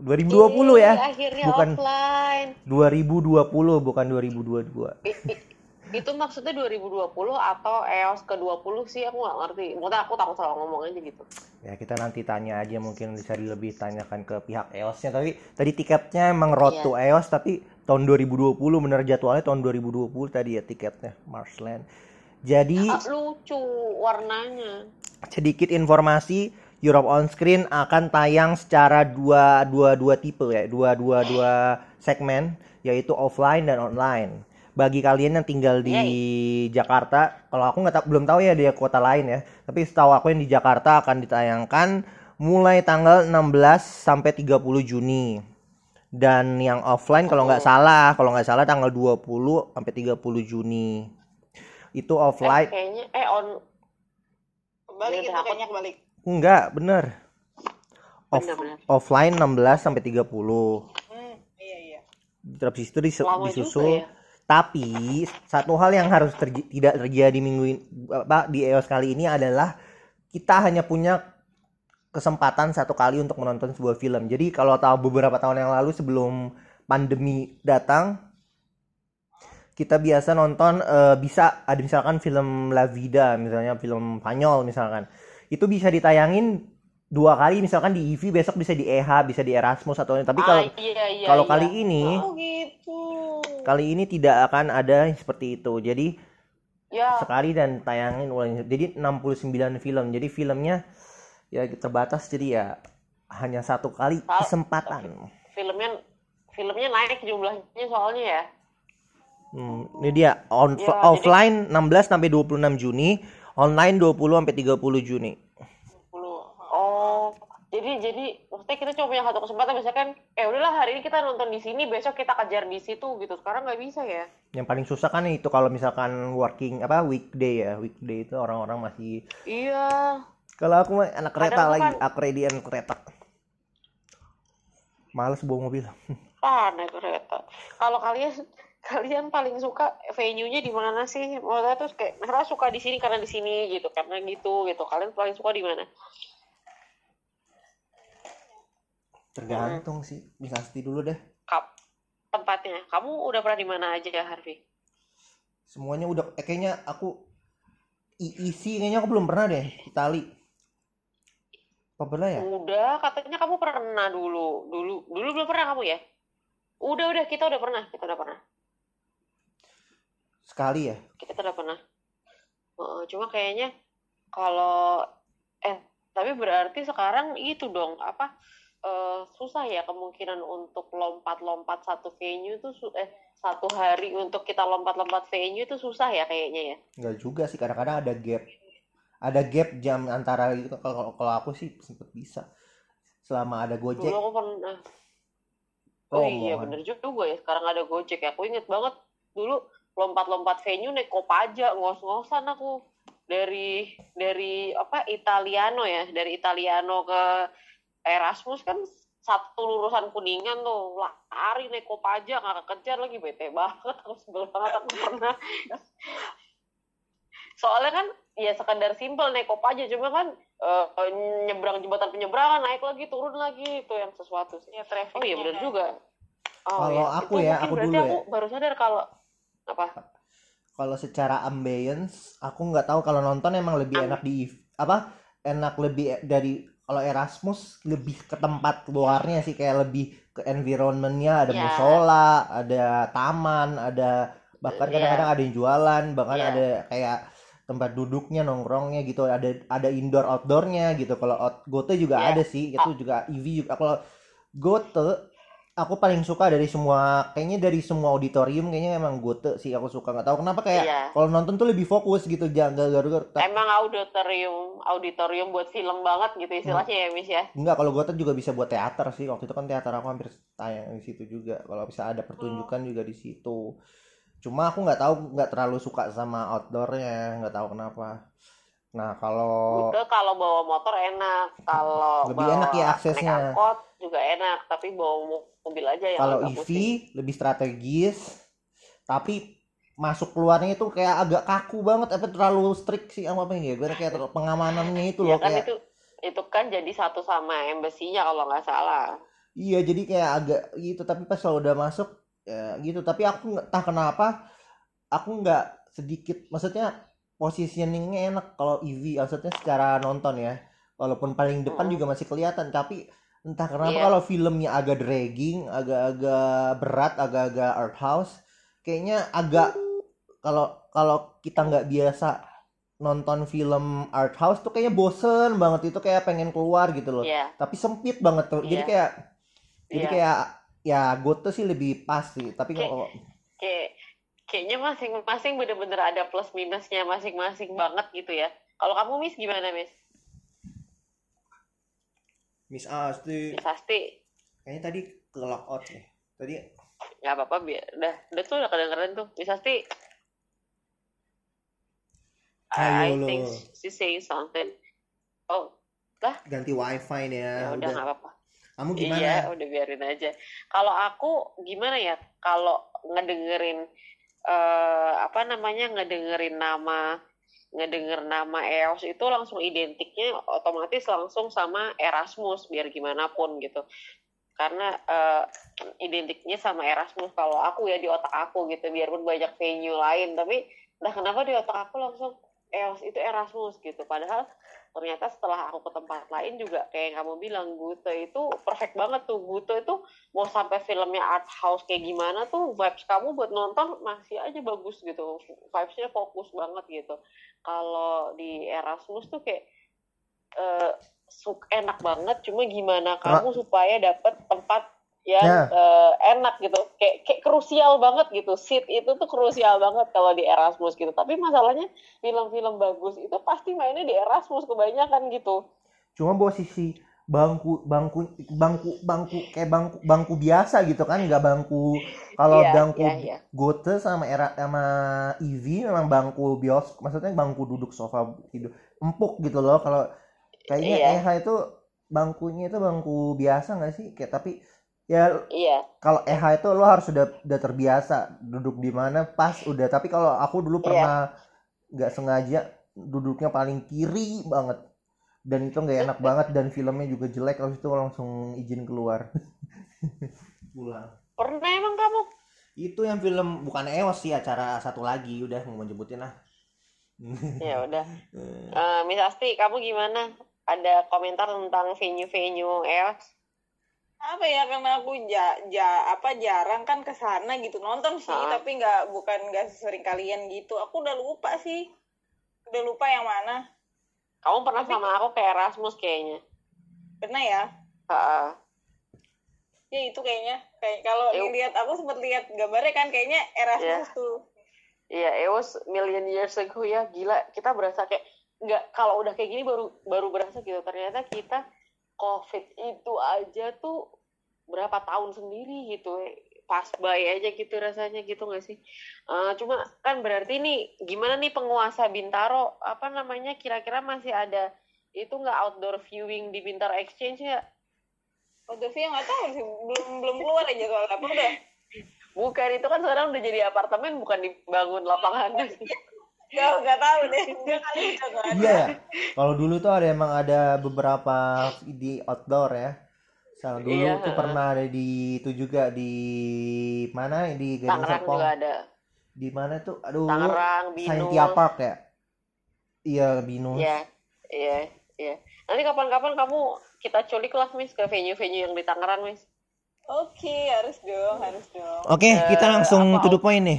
2020 ya. Yeay, Akhirnya Bukan offline. 2020 bukan 2022. [laughs] itu maksudnya 2020 atau EOS ke 20 sih aku nggak ngerti. Maksudnya aku takut salah ngomong aja gitu. Ya kita nanti tanya aja mungkin bisa lebih tanyakan ke pihak EOS-nya. Tapi tadi tiketnya emang road Iya. to EOS tapi tahun 2020 bener jadwalnya tahun 2020 tadi ya tiketnya Marsland. Jadi Ah, lucu warnanya. sedikit informasi Europe on Screen akan tayang secara dua dua dua tipe ya dua dua dua segmen yaitu offline dan online bagi kalian yang tinggal di Jakarta kalau aku nggak belum tahu ya di kota lain ya tapi setahu aku yang di Jakarta akan ditayangkan mulai tanggal 16 sampai 30 Juni dan yang offline kalau nggak salah kalau nggak salah tanggal 20 sampai 30 Juni itu eh, offline kayaknya eh on Kebalik Iya, itu takut. kayaknya kebalik. Enggak, bener. Off, Bener-bener. offline 16 sampai 30. Hmm, iya iya. Habis itu disusul. juga ya. Tapi satu hal yang harus terj- tidak terjadi minggu ini, apa, di EOS kali ini adalah kita hanya punya kesempatan satu kali untuk menonton sebuah film. Jadi kalau tahu beberapa tahun yang lalu sebelum pandemi datang, kita biasa nonton eh, bisa ada misalkan film La Vida, misalnya film Spanyol misalkan. Itu bisa ditayangin dua kali misalkan di IVI besok bisa di EH, bisa di Erasmus atau tapi kalau ah, iya, iya, kalau iya. kali ini Oh gitu. Kali ini tidak akan ada yang seperti itu. Jadi ya sekali dan tayangin ulang. Jadi 69 film. Jadi filmnya ya terbatas jadi ya hanya satu kali kesempatan. filmnya filmnya naik jumlahnya soalnya ya Hmm, ini dia on Ya, jadi- offline 16 sampai 26 Juni, online 20 sampai 30 Juni. 10. Jadi jadi maksudnya kita cuma punya satu kesempatan misalkan eh udahlah hari ini kita nonton di sini, besok kita kejar di situ gitu. Sekarang nggak bisa ya. Yang paling susah kan itu kalau misalkan working apa weekday ya, weekday itu orang-orang masih Iya. kalau aku mah anak kereta Kadang lagi, kan- anak kereta. Males bawa mobil. [laughs] Ah, naik kereta. Kalau kalian [laughs] kalian paling suka venue-nya di mana sih? Maksudnya tuh kayak suka di sini karena di sini gitu, karena gitu gitu. Kalian paling suka di mana? Tergantung sih, bisa pasti dulu deh. Kap tempatnya. Kamu udah pernah di mana aja ya, Harvey? Semuanya udah eh, kayaknya aku IEC kayaknya aku belum pernah deh Itali. Apa pernah ya? Udah, katanya kamu pernah dulu. Dulu dulu belum pernah kamu ya? Udah, udah, kita udah pernah, kita udah pernah. Sekali ya. Kita udah pernah. Cuma kayaknya kalau eh tapi berarti sekarang itu dong apa eh, susah ya kemungkinan untuk lompat-lompat satu venue su- eh satu hari untuk kita lompat-lompat venue tuh susah ya kayaknya ya. Enggak juga sih, kadang-kadang ada gap. Ada gap jam antara itu kalau kalau aku sih sempet bisa. Selama ada Gojek. Dulu aku pernah. Oh iya rombongan. bener juga ya sekarang ada Gojek ya. Aku inget banget dulu lompat-lompat venue naik Kopaja ngos-ngosan aku dari dari apa Italiano ya dari Italiano ke Erasmus kan satu lurusan kuningan tuh lari naik Kopaja nggak kekejar lagi bete banget aku sebel banget aku pernah soalnya kan ya sekedar simpel naik Kopaja cuma kan eh, nyebrang jembatan penyeberangan naik lagi turun lagi itu yang sesuatu sih Ya oh iya benar juga oh, Kalau iya. aku Itu ya, aku dulu aku ya. baru sadar kalau apa Kalau secara ambience, aku nggak tahu kalau nonton emang lebih Am- enak di apa? Enak lebih e- dari kalau Erasmus lebih ke tempat luarnya sih kayak lebih ke environmentnya ada Ya. musola, ada taman, ada bahkan Ya. kadang-kadang ada yang jualan, bahkan Ya. ada kayak tempat duduknya nongkrongnya gitu ada ada indoor outdoornya gitu kalau out, Gote juga Ya. ada sih itu juga EV juga kalau Gote aku paling suka dari semua kayaknya dari semua auditorium kayaknya emang Gote sih aku suka nggak tahu kenapa kayak Iya. kalau nonton tuh lebih fokus gitu jangan garu-garu emang auditorium auditorium buat film banget gitu istilahnya ya Miss ya Enggak, kalau Gotham juga bisa buat teater sih. Waktu itu kan teater aku hampir tayang di situ juga. Kalau bisa ada pertunjukan juga di situ. Cuma aku nggak tahu, nggak terlalu suka sama outdoornya, nggak tahu kenapa. Nah, kalau kalau bawa motor enak kalau Lebih bawa enak ya aksesnya. naik angkot juga enak tapi bawa mo- mobil aja yang kalau EV pusing. lebih strategis, tapi masuk keluarnya itu kayak agak kaku banget, apa terlalu strict sih apa ini ya? Gue kayak pengamanannya itu ya loh kan kayak itu itu kan jadi satu sama embassy-nya kalau nggak salah Iya jadi kayak agak gitu tapi pas kalau udah masuk ya gitu tapi aku nggak entah kenapa aku nggak sedikit maksudnya positioningnya enak kalau EV maksudnya secara nonton ya walaupun paling depan Mm. juga masih kelihatan tapi entah kenapa Iya. kalau filmnya agak dragging agak-agak berat agak-agak art house kayaknya agak kalau kalau kita nggak biasa nonton film art house tuh kayaknya bosen banget itu kayak pengen keluar gitu loh Iya. tapi sempit banget tuh jadi Iya. kayak jadi Iya. kayak ya Goto sih lebih pas sih tapi Kayak- kalau kayak kayaknya masing-masing bener-bener ada plus minusnya masing-masing banget gitu ya. Kalau kamu Miss gimana Miss? Miss Asti Miss Asti kayaknya tadi ke lock out nih tadi nggak apa-apa biar udah udah tuh udah kedengeran tuh Miss Asti I, I Ayo think lo. she's saying something. Oh, ganti wifi nih ya, ya udah nggak apa-apa. kamu gimana Iya, udah biarin aja. Kalau aku gimana ya? Kalau ngedengerin eh apa namanya ngedengerin nama ngedenger nama EOS itu langsung identiknya otomatis langsung sama Erasmus biar gimana pun gitu. Karena eh, identiknya sama Erasmus kalau aku ya di otak aku gitu biarpun banyak venue lain tapi entah kenapa di otak aku langsung EOS itu Erasmus gitu. Padahal ternyata setelah aku ke tempat lain juga kayak yang kamu bilang Gute itu perfect banget tuh Gute itu mau sampai filmnya art house kayak gimana tuh vibes kamu buat nonton masih aja bagus gitu vibesnya fokus banget gitu kalau di Erasmus tuh kayak suk enak banget. Cuma gimana kamu supaya dapet tempat yang Ya. eh, enak gitu. Kayak kayak krusial banget gitu. Seat itu tuh krusial banget kalau di Erasmus gitu. Tapi masalahnya film-film bagus itu pasti mainnya di Erasmus kebanyakan gitu. Cuma posisi bangku bangku bangku bangku kayak bangku bangku biasa gitu kan nggak bangku kalau Iya, bangku iya, iya. Gote sama era sama EV memang bangku bios maksudnya bangku duduk sofa tidur empuk gitu loh kalau kayaknya Iya. EH itu bangkunya itu bangku biasa nggak sih kayak tapi ya iya kalau EH itu lo harus udah udah terbiasa duduk di mana pas udah tapi kalau aku dulu Iya. pernah nggak sengaja duduknya paling kiri banget dan itu nggak enak banget dan filmnya juga jelek habis itu langsung izin keluar. Pulang. Pernah emang kamu? Itu yang film bukan EOS sih acara satu lagi. Udah mau nyebutin lah. Ya udah. [laughs] Eh, Miss Asti kamu gimana? Ada komentar tentang venue-venue EOS? Apa ya karena aku ja, ja- apa jarang kan ke sana gitu. Nonton sih Ah. tapi nggak bukan nggak sesering kalian gitu. Aku udah lupa sih. Udah lupa yang mana kamu pernah sama aku ke Erasmus kayaknya. Pernah ya? Heeh. ya itu kayaknya. Kayak kalau lihat aku sempat lihat gambarnya kan kayaknya Erasmus tuh. Iya, it was million years ago. Ya, gila. Kita berasa kayak nggak kalau udah kayak gini baru baru berasa gitu. Ternyata kita COVID itu aja tuh berapa tahun sendiri gitu, pas by aja gitu rasanya gitu nggak sih? Eh, cuma kan berarti nih gimana nih penguasa Bintaro apa namanya kira-kira masih ada itu nggak outdoor viewing di Bintaro Exchange ya? Udah sih nggak tahu sih belum belum keluar aja soalnya apa udah Bukan itu kan sekarang udah jadi apartemen bukan dibangun lapangan. nggak nggak tahu deh kali udah ada iya ya kalau dulu tuh ada emang ada beberapa di outdoor ya Sama dulu Iya, tuh pernah ada di itu juga di mana? Di Gading Tangerang Serpong. juga ada. di mana tuh? Aduh Tangerang, Binus. Scientia Park ya? Iya Binus. Iya, iya, iya. Nanti kapan-kapan kamu kita culik lah, Miss, ke venue-venue yang di Tangerang, Miss. oke harus dong harus dong. Oke kita Eh, langsung apa- to the point nih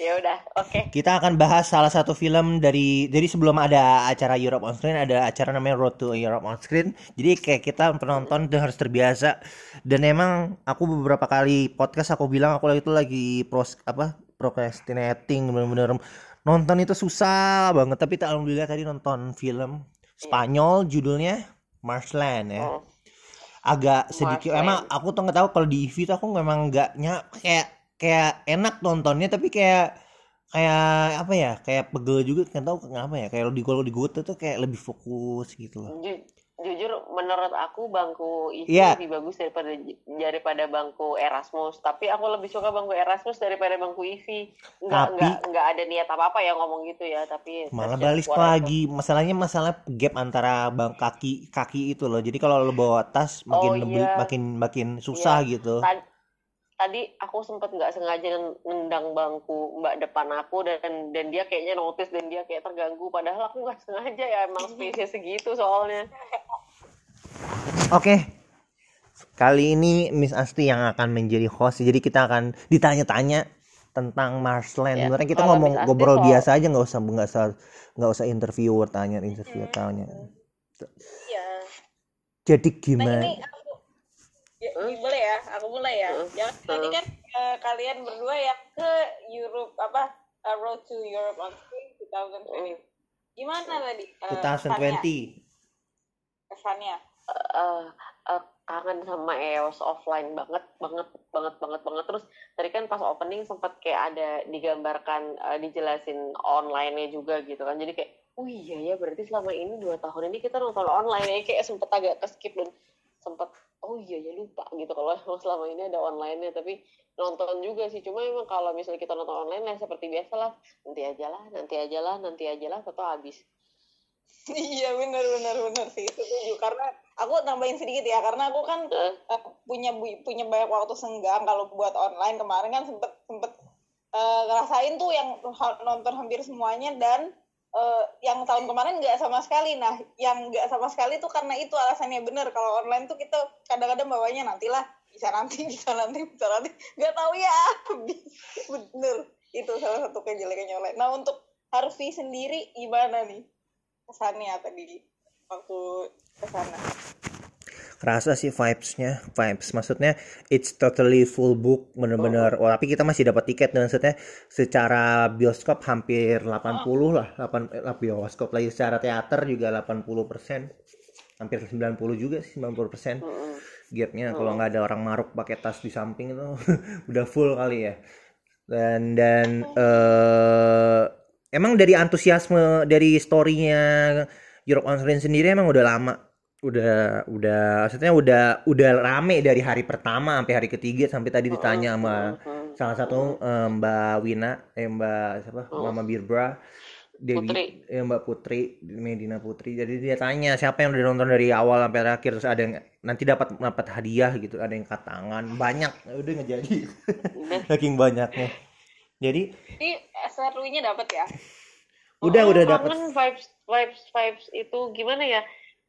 Ya udah, oke. kita akan bahas salah satu film dari jadi sebelum ada acara Europe on Screen ada acara namanya Road to Europe on Screen. Jadi kayak kita penonton tuh harus terbiasa. Dan emang aku beberapa kali podcast aku bilang aku itu lagi pros apa procrastinating bener-bener nonton itu susah banget. Tapi tak alhamdulillah tadi nonton film Spanyol judulnya Marshland ya. Oh, agak sedikit Marshland. emang aku tuh nggak tahu kalau di EV tuh aku memang nggak kayak kayak enak nontonnya tapi kayak kayak apa ya kayak pegel juga kan tahu kenapa ya kayak di kalau di Gote tuh kayak lebih fokus gitu loh ju- jujur, menurut aku bangku itu Iya. lebih bagus daripada daripada bangku Erasmus. Tapi aku lebih suka bangku Erasmus daripada bangku IVI. Nggak, Tapi- nggak, nggak ada niat apa-apa ya ngomong gitu ya. Tapi malah balik lagi masalahnya masalah gap antara bang kaki kaki itu loh jadi kalau lo bawa tas makin Oh, lebih iya. makin makin susah gitu Tad- tadi aku sempet nggak sengaja nendang bangku mbak depan aku dan dan dia kayaknya notice dan dia kayak terganggu padahal aku nggak sengaja ya emang [laughs] space segitu soalnya Oke. Kali ini Miss Asti yang akan menjadi host. Jadi kita akan ditanya-tanya tentang Marsland. Ya, kita kalau ngomong ngobrol soal- biasa aja nggak usah nggak usah nggak usah interviewer tanya interview tanya. Iya. Jadi Nah gimana? ini ya, boleh ya, aku mulai ya. Hmm. Jangan tadi kan eh, kalian berdua yang ke Europe apa eh, Road to Europe on Screen 2020. Gimana tadi? eh, kesannya? 2020. Kesannya. eh eh, kangen sama EOS offline banget banget banget banget banget terus tadi kan pas opening sempat kayak ada digambarkan eh, dijelasin online-nya juga gitu kan jadi kayak oh iya ya berarti selama ini dua tahun ini kita nonton online ya kayak sempet agak ke skip dan iya ya lupa gitu kalau emang selama ini ada online-nya tapi nonton juga sih. Cuma emang kalau misalnya kita nonton online ya seperti biasa lah nanti aja lah nanti aja lah nanti aja lah atau habis. [laughs] Iya benar benar benar sih setuju. Karena aku nambahin sedikit ya karena aku kan Eh, eh, punya punya banyak waktu senggang. Kalau buat online kemarin kan sempet sempet eh, ngerasain tuh yang nonton hampir semuanya dan eh, yang tahun kemarin nggak sama sekali. Nah yang nggak sama sekali tuh karena itu alasannya bener. Kalau online tuh kita kadang-kadang bawanya nantilah bisa nanti bisa nanti bisa nanti. Nggak tahu ya. [laughs] Bener. Itu salah satu kejelekannya online. Nah untuk Harvey sendiri gimana nih kesannya tadi waktu ke sana Kerasa sih vibes-nya, vibes. Maksudnya it's totally full book, bener-bener. Oh, tapi kita masih dapat tiket dan maksudnya secara bioskop hampir 80 lah, 8 eh, bioskop lagi secara teater juga 80 persen, hampir 90 juga sih 90 persen. mm-mm. Gapnya kalau nggak ada orang maruk pakai tas di samping itu [laughs] udah full kali ya. Dan dan eh emang dari antusiasme dari storynya Europe on Screen sendiri emang udah lama udah udah maksudnya udah udah rame dari hari pertama sampai hari ketiga sampai tadi ditanya sama Mm-mm. salah satu eh, Mbak Wina eh Mbak siapa? Oh. Mama Birbra. Dewi Putri. eh, Mbak Putri Medina Putri. Jadi dia tanya siapa yang udah nonton dari awal sampai terakhir? Terus ada yang nanti dapat dapat hadiah gitu. Ada yang angkat tangan. Banyak. Udah jadi. Udah. [laughs] saking banyaknya. Jadi ini SRW-nya dapat ya? Udah Oh, udah dapat vibes vibes vibes itu gimana ya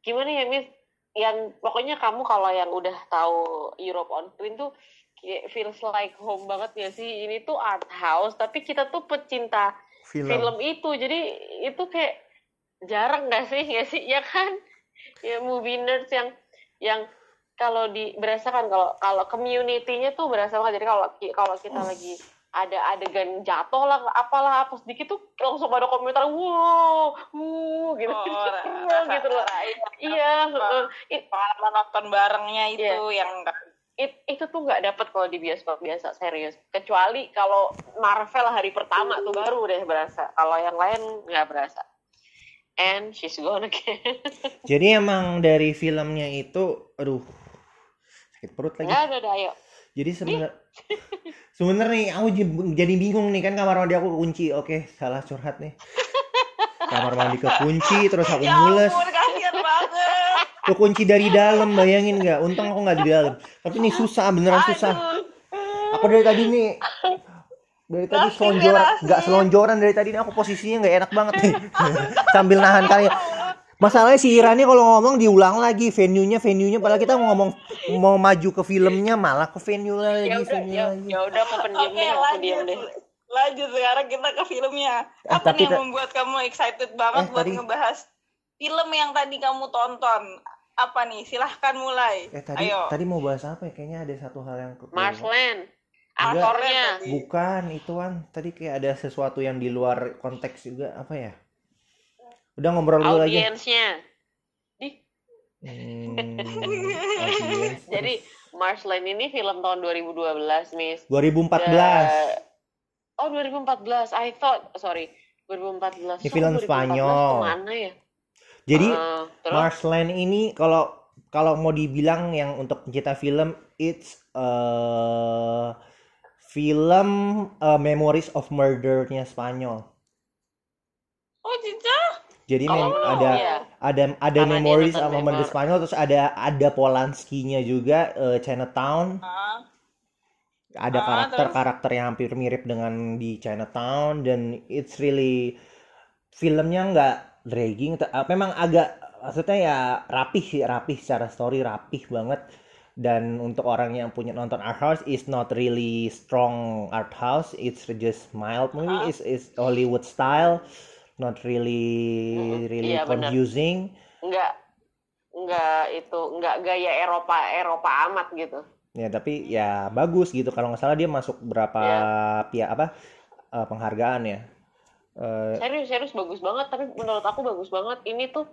gimana ya Miss? Yang pokoknya kamu kalau yang udah tahu Europe on Screen tuh kayak feels like home banget ya sih? Ini tuh art house tapi kita tuh pecinta film, film itu. Jadi itu kayak jarang gak sih? Ya sih ya kan? Ya movie nerds yang yang kalau di berasa kan kalau kalau community-nya tuh berasa banget. Jadi kalau kalau kita lagi ada adegan jatuh lah apalah apa sedikit tuh langsung pada komentar wow wow gitu. Oh, [laughs] Wow, gitu loh. iya. It- pengalaman nonton barengnya itu Iya. yang it- itu tuh nggak dapet kalau di bioskop biasa serius. Kecuali kalau Marvel hari pertama tuh baru deh berasa. Kalau yang lain nggak berasa. And she's gone again. Jadi emang dari filmnya itu aduh sakit perut lagi. Nggak ada dah ayo jadi sebenarnya sebenarnya nih aku jadi bingung nih kan kamar mandi aku kunci. Oke salah curhat nih. Kamar mandi kekunci terus aku [laughs] ya mules. ampun kasihan banget. Kekunci dari dalam bayangin nggak? Untung aku nggak di dalam. Tapi ini susah beneran susah. Aduh. aku dari tadi nih dari tadi selonjoran nggak selonjoran dari tadi nih aku posisinya nggak enak banget nih. [laughs] Sambil nahan kalian masalahnya si Irani kalau ngomong diulang lagi venue-nya venue-nya. Padahal kita mau ngomong mau maju ke filmnya malah ke venue lagi ya udah venue ya, lagi. ya udah aku pendiam Oke deh aku diam lanjut. deh. Lanjut sekarang kita ke filmnya. Eh, apa tapi nih yang ta- membuat kamu excited banget Eh, buat tadi- ngebahas film yang tadi kamu tonton? Apa nih? Silahkan mulai. Eh tadi ayo. tadi mau bahas apa ya? Kayaknya ada satu hal yang Marsland. Aktornya. Bukan itu kan tadi kayak ada sesuatu yang di luar konteks juga. Apa ya udah ngobrol dulu aja audiensnya. Hmm, audience. jadi Marsland ini film tahun 2012 Miss. 2014 Eh, oh 2014 I thought sorry. 2014 Ini So, film 2014 Spanyol. ke mana ya? Jadi Eh, terus? Marsland ini kalau kalau mau dibilang yang untuk pencinta film it's uh, film uh, Memories of Murder-nya Spanyol. Jadi Oh, mem- ada iya. ada ada dia Memories Murder Memor- Spanyol terus ada ada Polanski-nya juga uh, Chinatown. Ah, ada Ah, karakter-karakter yang hampir mirip dengan di Chinatown dan it's really filmnya nggak dragging ah, memang agak maksudnya ya rapih sih rapih secara story rapih banget dan untuk orang yang punya nonton art house is not really strong art house it's just mild movie Ah. is is Hollywood style not really really Iya, benar. confusing nggak nggak itu nggak gaya Eropa Eropa amat gitu Ya tapi ya bagus gitu kalau nggak salah dia masuk berapa pihak apa eh, penghargaan ya. Eh, serius serius bagus banget tapi menurut aku bagus banget ini tuh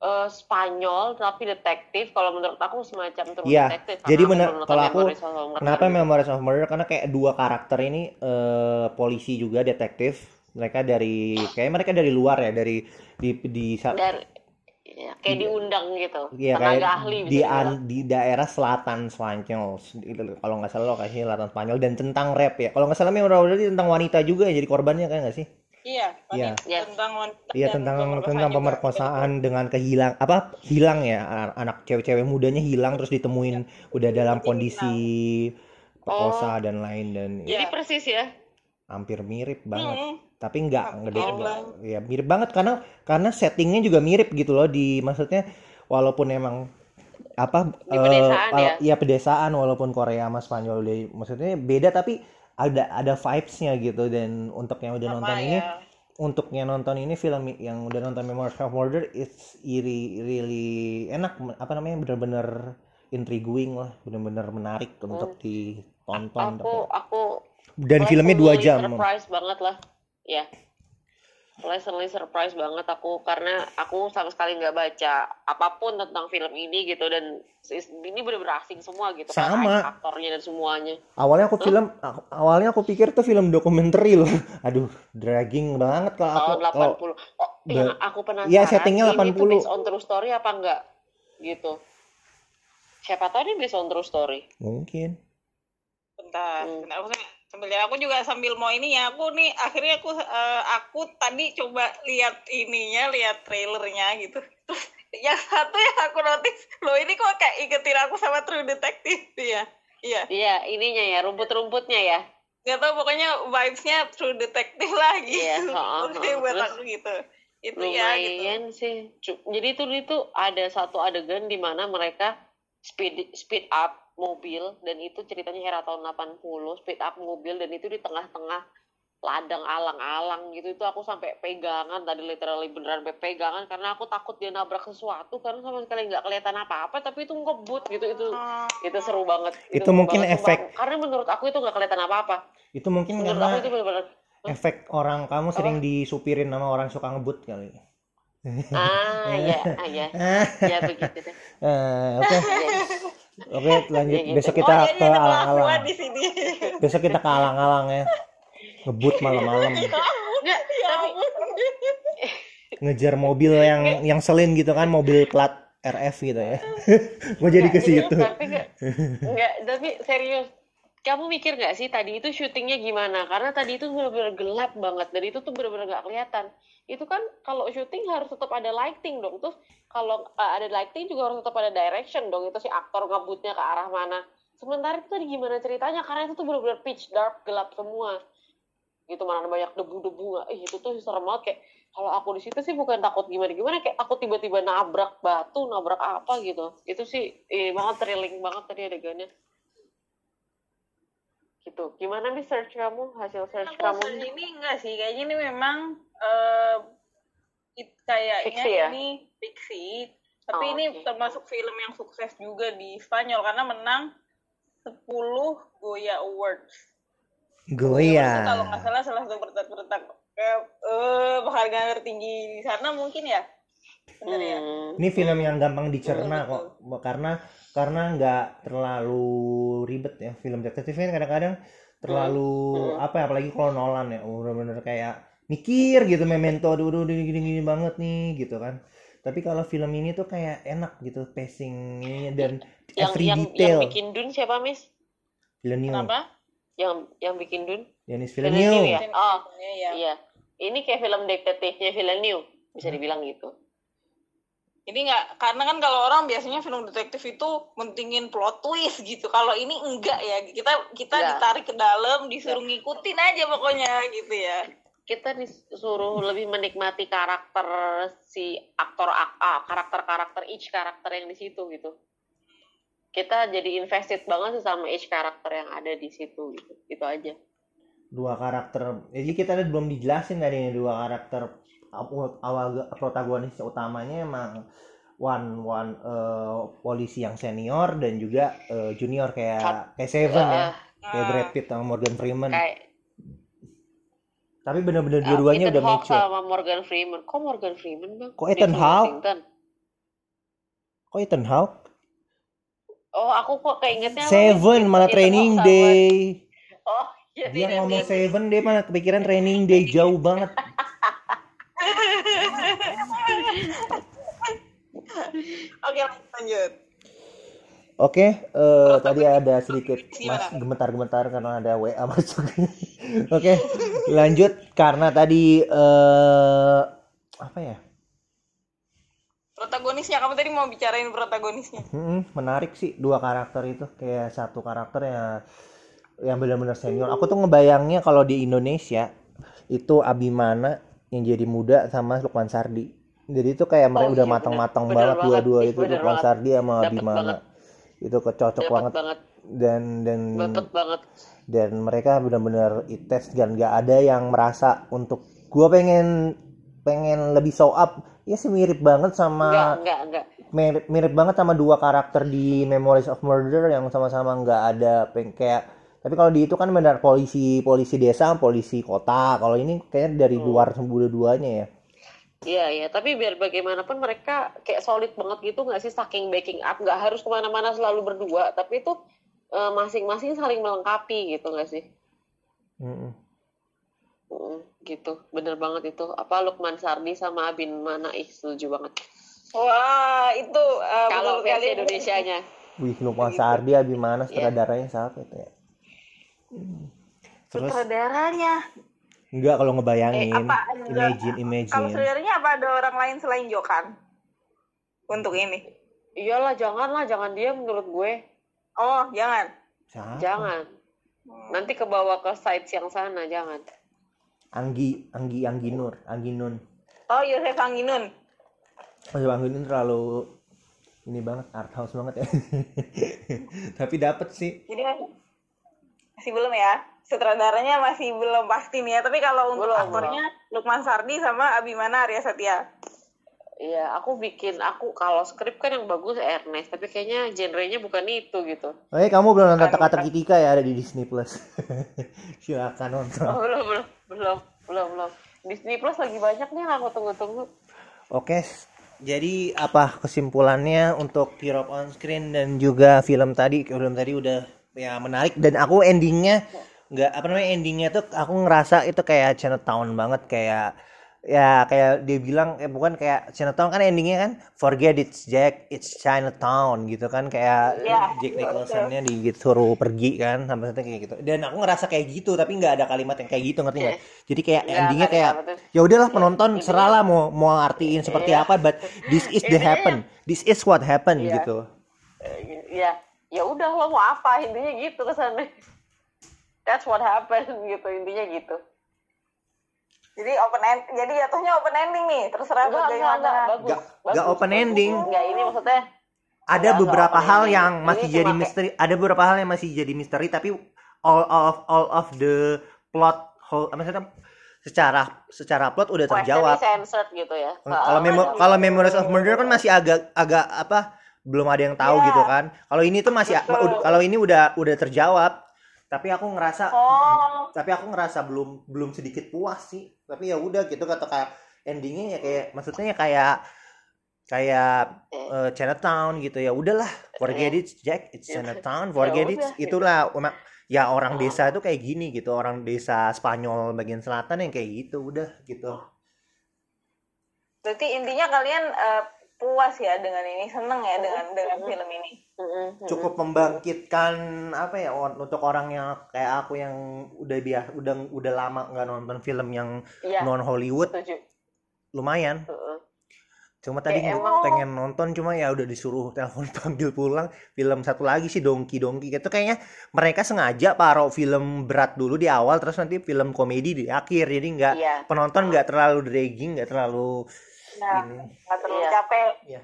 eh, Spanyol tapi detektif kalau menurut aku semacam true Iya, detektif jadi nonton kalau aku- Memories kenapa. Memories of Murder? Karena kayak dua karakter ini eh, polisi juga detektif. Mereka dari kayak mereka dari luar ya dari di di sa- dari ya, kayak diundang gitu. Iya tenaga kayak ahli di bisa dibilang. an- di daerah selatan Spanyol. Kalau nggak salah lokasinya selatan Spanyol dan tentang rap ya. Kalau nggak salah of Murder tentang wanita juga yang jadi korbannya kan nggak sih? Iya, Iya. Yes. tentang wanita Iya dan tentang pemerkosaan tentang juga. dengan kehilang apa hilang ya an- anak cewek-cewek mudanya hilang terus ditemuin udah dalam kondisi perkosa dan lain dan ya, jadi persis ya hampir mirip banget. Hmm, tapi nggak banget. ya mirip banget karena karena settingnya juga mirip gitu loh di maksudnya walaupun emang apa Di eh, pedesaan ya? iya pedesaan walaupun Korea sama Spanyol deh maksudnya beda tapi ada ada vibes-nya gitu. Dan untuk yang udah sama nonton ini ya. untuk yang nonton ini film yang udah nonton Memories of Murder it's really really enak. Apa namanya bener-bener intriguing lah. Bener-bener menarik untuk ditonton. Aku aku dan filmnya dua jam. surprise banget lah. Ya pleasantly surprise banget aku karena aku sama sekali nggak baca apa pun tentang film ini gitu dan ini bener-bener asing semua gitu kan, Sama. aktornya dan semuanya. Awalnya aku film aku- awalnya aku pikir tuh film dokumenter loh. [laughs] Aduh dragging banget kalau aku. Tahun kalau 80 oh Be- yang aku penasaran Iya, settingnya ini tuh 80. based on true story apa enggak? Gitu. Siapa tahu ini based on true story. Mungkin. Bentar, Hmm. bentar sambil aku juga sambil mau ini ya aku nih akhirnya aku eh, aku tadi coba lihat ininya lihat trailernya gitu. Terus yang satu yang aku notice loh ini kok kayak ingetin aku sama True Detective ya? Iya. Iya ininya ya rumput-rumputnya ya? Nggak tahu pokoknya vibesnya True Detective lah gitu. Iya, [laughs] Terus heeh. buat aku gitu. Itu ya gitu. Lumayan sih. Jadi itu itu ada satu adegan di mana mereka speed speed up mobil dan itu ceritanya era tahun 80 speed up mobil dan itu di tengah-tengah ladang alang-alang gitu. Itu aku sampai pegangan tadi literally beneran sampai pegangan karena aku takut dia nabrak sesuatu karena sama sekali nggak kelihatan apa-apa tapi itu ngebut gitu. Itu itu seru banget. Itu seru mungkin banget, sumpah. efek- karena menurut aku itu nggak kelihatan apa-apa. Itu mungkin menurut karena aku itu bener-bener efek orang kamu sering disupirin sama orang suka ngebut kali ah ya ah ya. [laughs] Ya begitu deh. Eh, oke. [laughs] Oke lanjut. Ya gitu. besok oh kita jadi ke ada kelakuan alang-alang. di sini. [laughs] Besok kita ke alang-alang ya. Ngebut malam-malam. Nggak, ya tapi ngejar mobil yang yang selin gitu kan mobil plat RF gitu ya. Mau jadi ke situ. tapi nggak. Nggak tapi serius kamu mikir nggak sih tadi itu syutingnya gimana? Karena tadi itu benar-benar gelap banget dan itu tuh benar-benar nggak kelihatan. Itu kan kalau syuting harus tetap ada lighting dong. Terus kalau uh, ada lighting juga harus tetap ada direction dong. Itu si aktor ngebutnya ke arah mana. Sementara itu tadi gimana ceritanya? Karena itu tuh benar-benar pitch dark gelap semua. Gitu mana banyak debu-debu. Ih itu tuh serem banget. Kayak kalau aku di situ sih bukan takut gimana gimana kayak aku tiba-tiba nabrak batu nabrak apa gitu. Itu sih eh, banget thrilling banget tadi adegannya gitu. Gimana nih search kamu? Hasil search aku kamu search ini enggak sih. Kayaknya ini memang eh it- kayaknya Fiksi ya? ini fiksi tapi Oh, ini termasuk film yang sukses juga di Spanyol karena menang 10 Goya Awards. Goya. Kalau nggak salah salah satu bertak-bertak eh eh, penghargaan tertinggi di sana mungkin ya? Bener ya? Hmm. Ini film yang gampang dicerna kok, karena karena nggak terlalu ribet ya. Film detektif kan kadang-kadang terlalu apa ya, apalagi kalau Nolan ya, bener-bener kayak mikir gitu, memento, aduh, aduh, aduh, gini-gini banget nih, gitu kan. Tapi kalau film ini tuh kayak enak gitu, pacingnya dan yang every yang detail. yang bikin Dun siapa Miss Villeneuve, kenapa yang yang bikin Dun Denis Villeneuve Villeneuve. ya oh ya, ya. iya ini kayak film detektifnya Villeneuve bisa dibilang gitu Jadi nggak karena kan kalau orang biasanya film detektif itu mentingin plot twist gitu. Kalau ini enggak ya. Kita kita Enggak. ditarik ke dalam, disuruh ngikutin aja pokoknya gitu ya. kita disuruh lebih menikmati karakter si aktor ak- ah, karakter-karakter each karakter yang di situ gitu kita jadi invested banget sih sama each karakter yang ada di situ gitu itu aja dua karakter jadi kita belum dijelasin tadi nih dua karakter awal protagonis utamanya emang one one eh, polisi yang senior dan juga eh, junior kayak kayak Seven ya Eh, kayak Brad Pitt sama Morgan Freeman. Kayak tapi bener-bener uh, dua-duanya Ethan udah Hawke mature. sama Morgan Freeman. Kok Morgan Freeman bang? Kok Ethan Hawke? Kok Ethan Hawke? Oh aku kok keingetnya Seven malah training day. Oh iya dia ngomong. Seven dia malah kepikiran training day. [laughs] Jauh banget Oke, lanjut. Oke, eh, tadi ada sedikit mas gemetar-gemetar karena ada WA [laughs] masuk. Oke, lanjut karena tadi eh apa ya? Protagonisnya kamu tadi mau bicarain protagonisnya. Hmm, menarik sih dua karakter itu kayak satu karakter yang yang benar-benar senior. Aku tuh ngebayangnya kalau di Indonesia itu Abimana yang jadi muda sama Lukman Sardi. Jadi itu kayak mereka Oh, udah iya, matang-matang banget dua-dua banget. itu Bener Lukman banget. Sardi sama Dapet banget. Itu kecocok banget. banget. Dan dan dapet banget. dan mereka benar-benar ites dan gak ada yang merasa untuk gua pengen pengen lebih show up. Ya sih mirip banget enggak sama enggak enggak mirip, mirip banget sama dua karakter di Memories of Murder yang sama-sama nggak ada peng kayak tapi kalau di itu kan benar polisi polisi desa polisi kota. Kalau ini kayaknya dari luar dua-duanya ya Iya iya, tapi biar bagaimanapun mereka kayak solid banget gitu nggak sih saking backing up, nggak harus ke mana-mana selalu berdua, tapi itu eh, masing-masing saling melengkapi gitu nggak sih? Mm-mm. Mm, gitu, bener banget itu. Apa Lukman Sardi sama Abin Mana ih setuju banget. Wah, itu uh, Kalau versi Indonesianya, Wih, Lukman Sardi Abimana sutradaranya siapa itu ya? Hmm. Terus sutradaranya. Enggak kalau ngebayangin, Eh, apa enggak? imagine, Kalau imagine. saudaranya apa ada orang lain selain Jokan? Untuk ini. iyalah janganlah, jangan dia menurut gue, Oh, jangan. Siapa? jangan. Nanti kebawa ke sites yang sana, jangan. Anggi, Anggi, Anggi Nur, Anggi Nun. Oh, Yosef Anginun. Mas Anggi Nun terlalu ini banget art house banget ya. [laughs] Tapi dapet sih. Jadi masih belum ya. Sutradaranya masih belum pasti nih ya. Tapi kalau untuk Belum, aktornya Lukman Sardi sama Abimana Arya Satya. Iya, aku bikin aku kalau skrip kan yang bagus Ernest, tapi kayaknya genrenya bukan itu gitu. Oke, kamu belum nonton Bukan, Teka bukan. Tika ya ada di Disney Plus. [laughs] Silakan nonton. Oh, belum, belum, belum, belum, belum. Disney Plus lagi banyak nih yang aku tunggu-tunggu. Oke, jadi apa kesimpulannya untuk Europe on Screen dan juga film tadi? Film tadi udah ya menarik dan aku endingnya nggak apa namanya endingnya tuh aku ngerasa itu kayak Chinatown banget kayak ya kayak dia bilang eh bukan kayak Chinatown kan endingnya kan forget it's Jack it's Chinatown gitu kan kayak Iya, Jack Nicholsonnya disuruh pergi kan sampai sampai kayak gitu. Dan aku ngerasa kayak gitu tapi nggak ada kalimat yang kayak gitu ngerti nggak? Jadi kayak Nggak, endingnya kayak ya udahlah penonton seralah mau mau artiin seperti Iya. apa but this is the happen this is what happen Iya. gitu. Ya, ya udah lo mau apa? Intinya gitu kesannya. That's what happened [laughs] gitu intinya gitu. Jadi open end, jadi jatuhnya open ending nih. Terserah Enggak, enggak, enggak, bagaimana. bagus. Nggak open bagus. ending. Enggak, ini maksudnya ada Nggak, beberapa hal yang masih Ini jadi kayak- misteri ada beberapa hal yang masih jadi misteri tapi all of all of the plot whole maksudnya secara secara plot udah terjawab censored gitu ya. kalau memo nggak, kalau Memories of Murder kan masih agak agak apa belum ada yang tahu Iya. gitu kan kalau ini tuh masih kalau ini udah udah terjawab tapi aku ngerasa Oh, tapi aku ngerasa belum belum sedikit puas sih. Tapi ya udah gitu kata kayak endingnya ya kayak maksudnya ya kayak kayak eh, Chinatown gitu. Ya udahlah forget it Jack it's Ya. Chinatown Ya forget it gitu. itulah. Ya orang Oh. desa itu kayak gini gitu orang desa Spanyol bagian selatan yang kayak gitu udah gitu. Berarti intinya kalian eh, puas ya dengan ini, seneng ya dengan dengan film ini. Cukup membangkitkan apa ya untuk orang yang kayak aku yang udah biasa udah udah lama nggak nonton film yang Iya, non Hollywood setuju. lumayan Heeh. Cuma tadi nggak- emang- pengen nonton cuma ya udah disuruh [laughs] telepon panggil pulang. Film satu lagi sih Dongki Dongki gitu kayaknya mereka sengaja taruh film berat dulu di awal terus nanti film komedi di akhir. Jadi nggak Iya. penonton nggak terlalu dragging, nggak terlalu Nah, ini. nggak terlalu Iya. capek. Ya.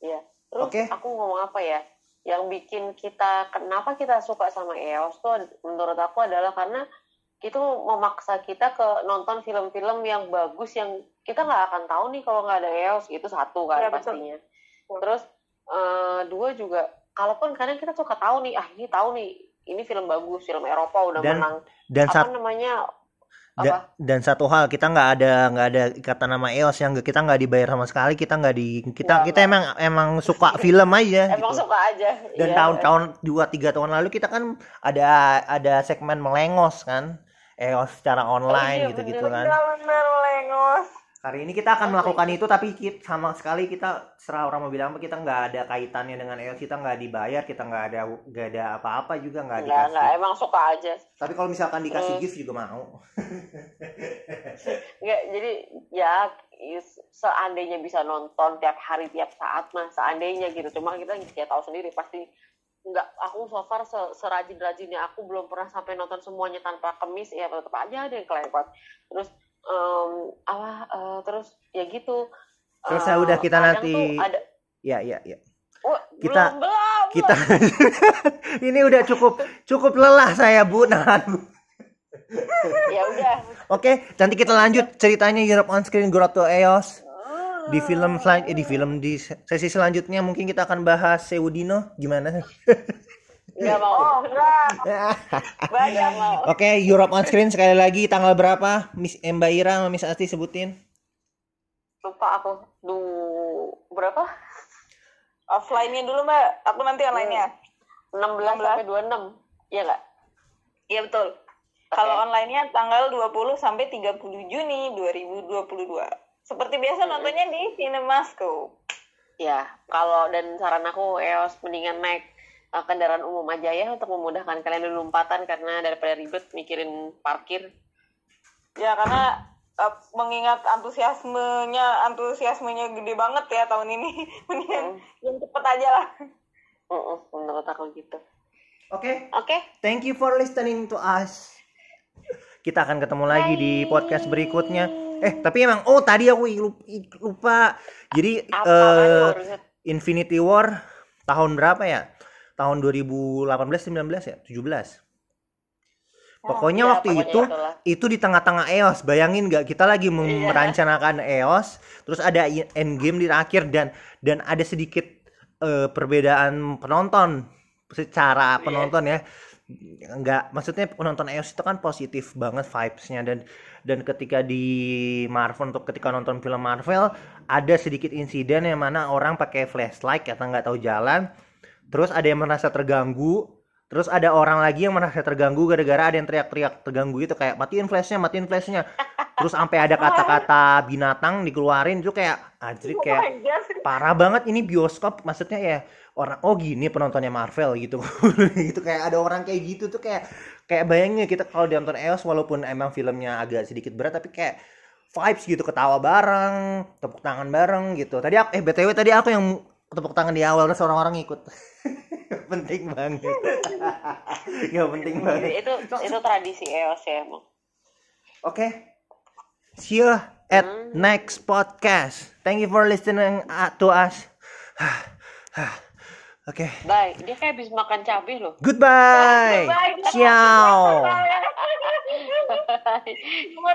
Iya. Terus Oke. aku ngomong apa ya? Yang bikin kita kenapa kita suka sama EOS tuh menurut aku adalah karena itu memaksa kita ke nonton film-film yang bagus yang kita nggak akan tahu nih kalau nggak ada EOS itu satu kan Iya, betul. pastinya. Terus eh, dua juga kalaupun kadang kita suka tahu nih ah ini tahu nih ini film bagus film Eropa udah Dan menang Dan apa namanya da- dan satu hal kita nggak ada nggak ada ikatan nama EOS yang kita nggak dibayar sama sekali kita nggak di kita Nggak, kita emang emang suka film aja emang gitu. suka aja dan Iya. tahun-tahun dua tiga tahun lalu kita kan ada ada segmen melengos kan EOS secara online iya, gitu gitu bener. kan Bener bener lengos. Hari ini kita akan melakukan itu. tapi kita, sama sekali kita serah orang mau bilang apa kita nggak ada kaitannya dengan EOS kita nggak dibayar kita nggak ada nggak ada apa-apa juga nggak dikasih. nggak emang suka aja. Tapi kalau misalkan dikasih Terus- gift juga mau. [laughs] Nggak, jadi ya seandainya bisa nonton tiap hari tiap saat mah seandainya gitu. Cuma kita ya tahu sendiri pasti nggak aku so far se- serajin rajinnya aku belum pernah sampai nonton semuanya tanpa kemis ya tetap aja ada yang kelewat. Terus em, apa eh, terus ya gitu. Terus ya udah, kita nanti- ada ya ya ya. Wah, Kita- belum belum. kita [laughs] ini udah cukup cukup lelah saya bu nahan Bu. ya udah. Oke, nanti kita lanjut ceritanya Europe on Screen Grotto Eos di film selan eh, di film di sesi selanjutnya mungkin kita akan bahas Seudino. Gimana? [laughs] nggak mau Oh enggak. [laughs] nggak mau Oke, Europe on Screen sekali lagi tanggal berapa? Miss eh, Mbak Ira sama Miss Asti sebutin. lupa aku du berapa Offline-nya dulu mbak. Aku nanti online-nya. 16 sampai 26 iya nggak Iya betul. Kalau online-nya tanggal 20 sampai 30 Juni 2022. Seperti biasa nontonnya di Cinemascope. Ya, kalau dan saran aku EOS mendingan naik uh, kendaraan umum aja ya untuk memudahkan kalian lompatan karena daripada ribet mikirin parkir. Ya karena eh, mengingat antusiasmenya antusiasmenya gede banget ya tahun ini. [laughs] Mendingan Hmm. yang cepet aja lah. Mm-mm, menurut aku gitu. Oke, Oke, thank you for listening to us. Kita akan ketemu lagi di podcast berikutnya. Eh, tapi emang oh tadi aku lupa. Jadi apa eh, harusnya Infinity War tahun berapa ya? Tahun 2018 19 ya? 17. Pokoknya ya, waktu pokoknya itu itulah. itu di tengah-tengah EOS. Bayangin nggak kita lagi Iya. merencanakan EOS, terus ada i- endgame di akhir dan dan ada sedikit eh, perbedaan penonton secara Iya. penonton ya. Nggak maksudnya penonton EOS itu kan positif banget vibes-nya dan dan ketika di Marvel untuk ketika nonton film Marvel ada sedikit insiden yang mana orang pakai flashlight atau nggak tahu jalan terus ada yang merasa terganggu. Terus ada orang lagi yang merasa terganggu gara-gara ada yang teriak-teriak terganggu itu kayak matiin flashnya matiin flashnya. Terus sampai ada kata-kata binatang dikeluarin itu kayak anjir Oh kayak parah banget ini bioskop. Maksudnya ya orang oh gini penontonnya Marvel gitu. [laughs] Gitu kayak ada orang kayak gitu tuh kayak kayak bayangin kita kalau nonton EOS walaupun emang filmnya agak sedikit berat tapi kayak vibes gitu ketawa bareng tepuk tangan bareng gitu. Tadi aku eh btw tadi aku yang tepuk tangan di awal terus orang-orang [laughs] [laughs] penting banget [laughs] ya penting banget itu itu tradisi EOS ya emang. oke see you at Hmm. next podcast thank you for listening uh, to us [sighs] oke Bye. Dia kayak habis makan cabai loh. Goodbye. Bye. Ciao. [laughs] Bye.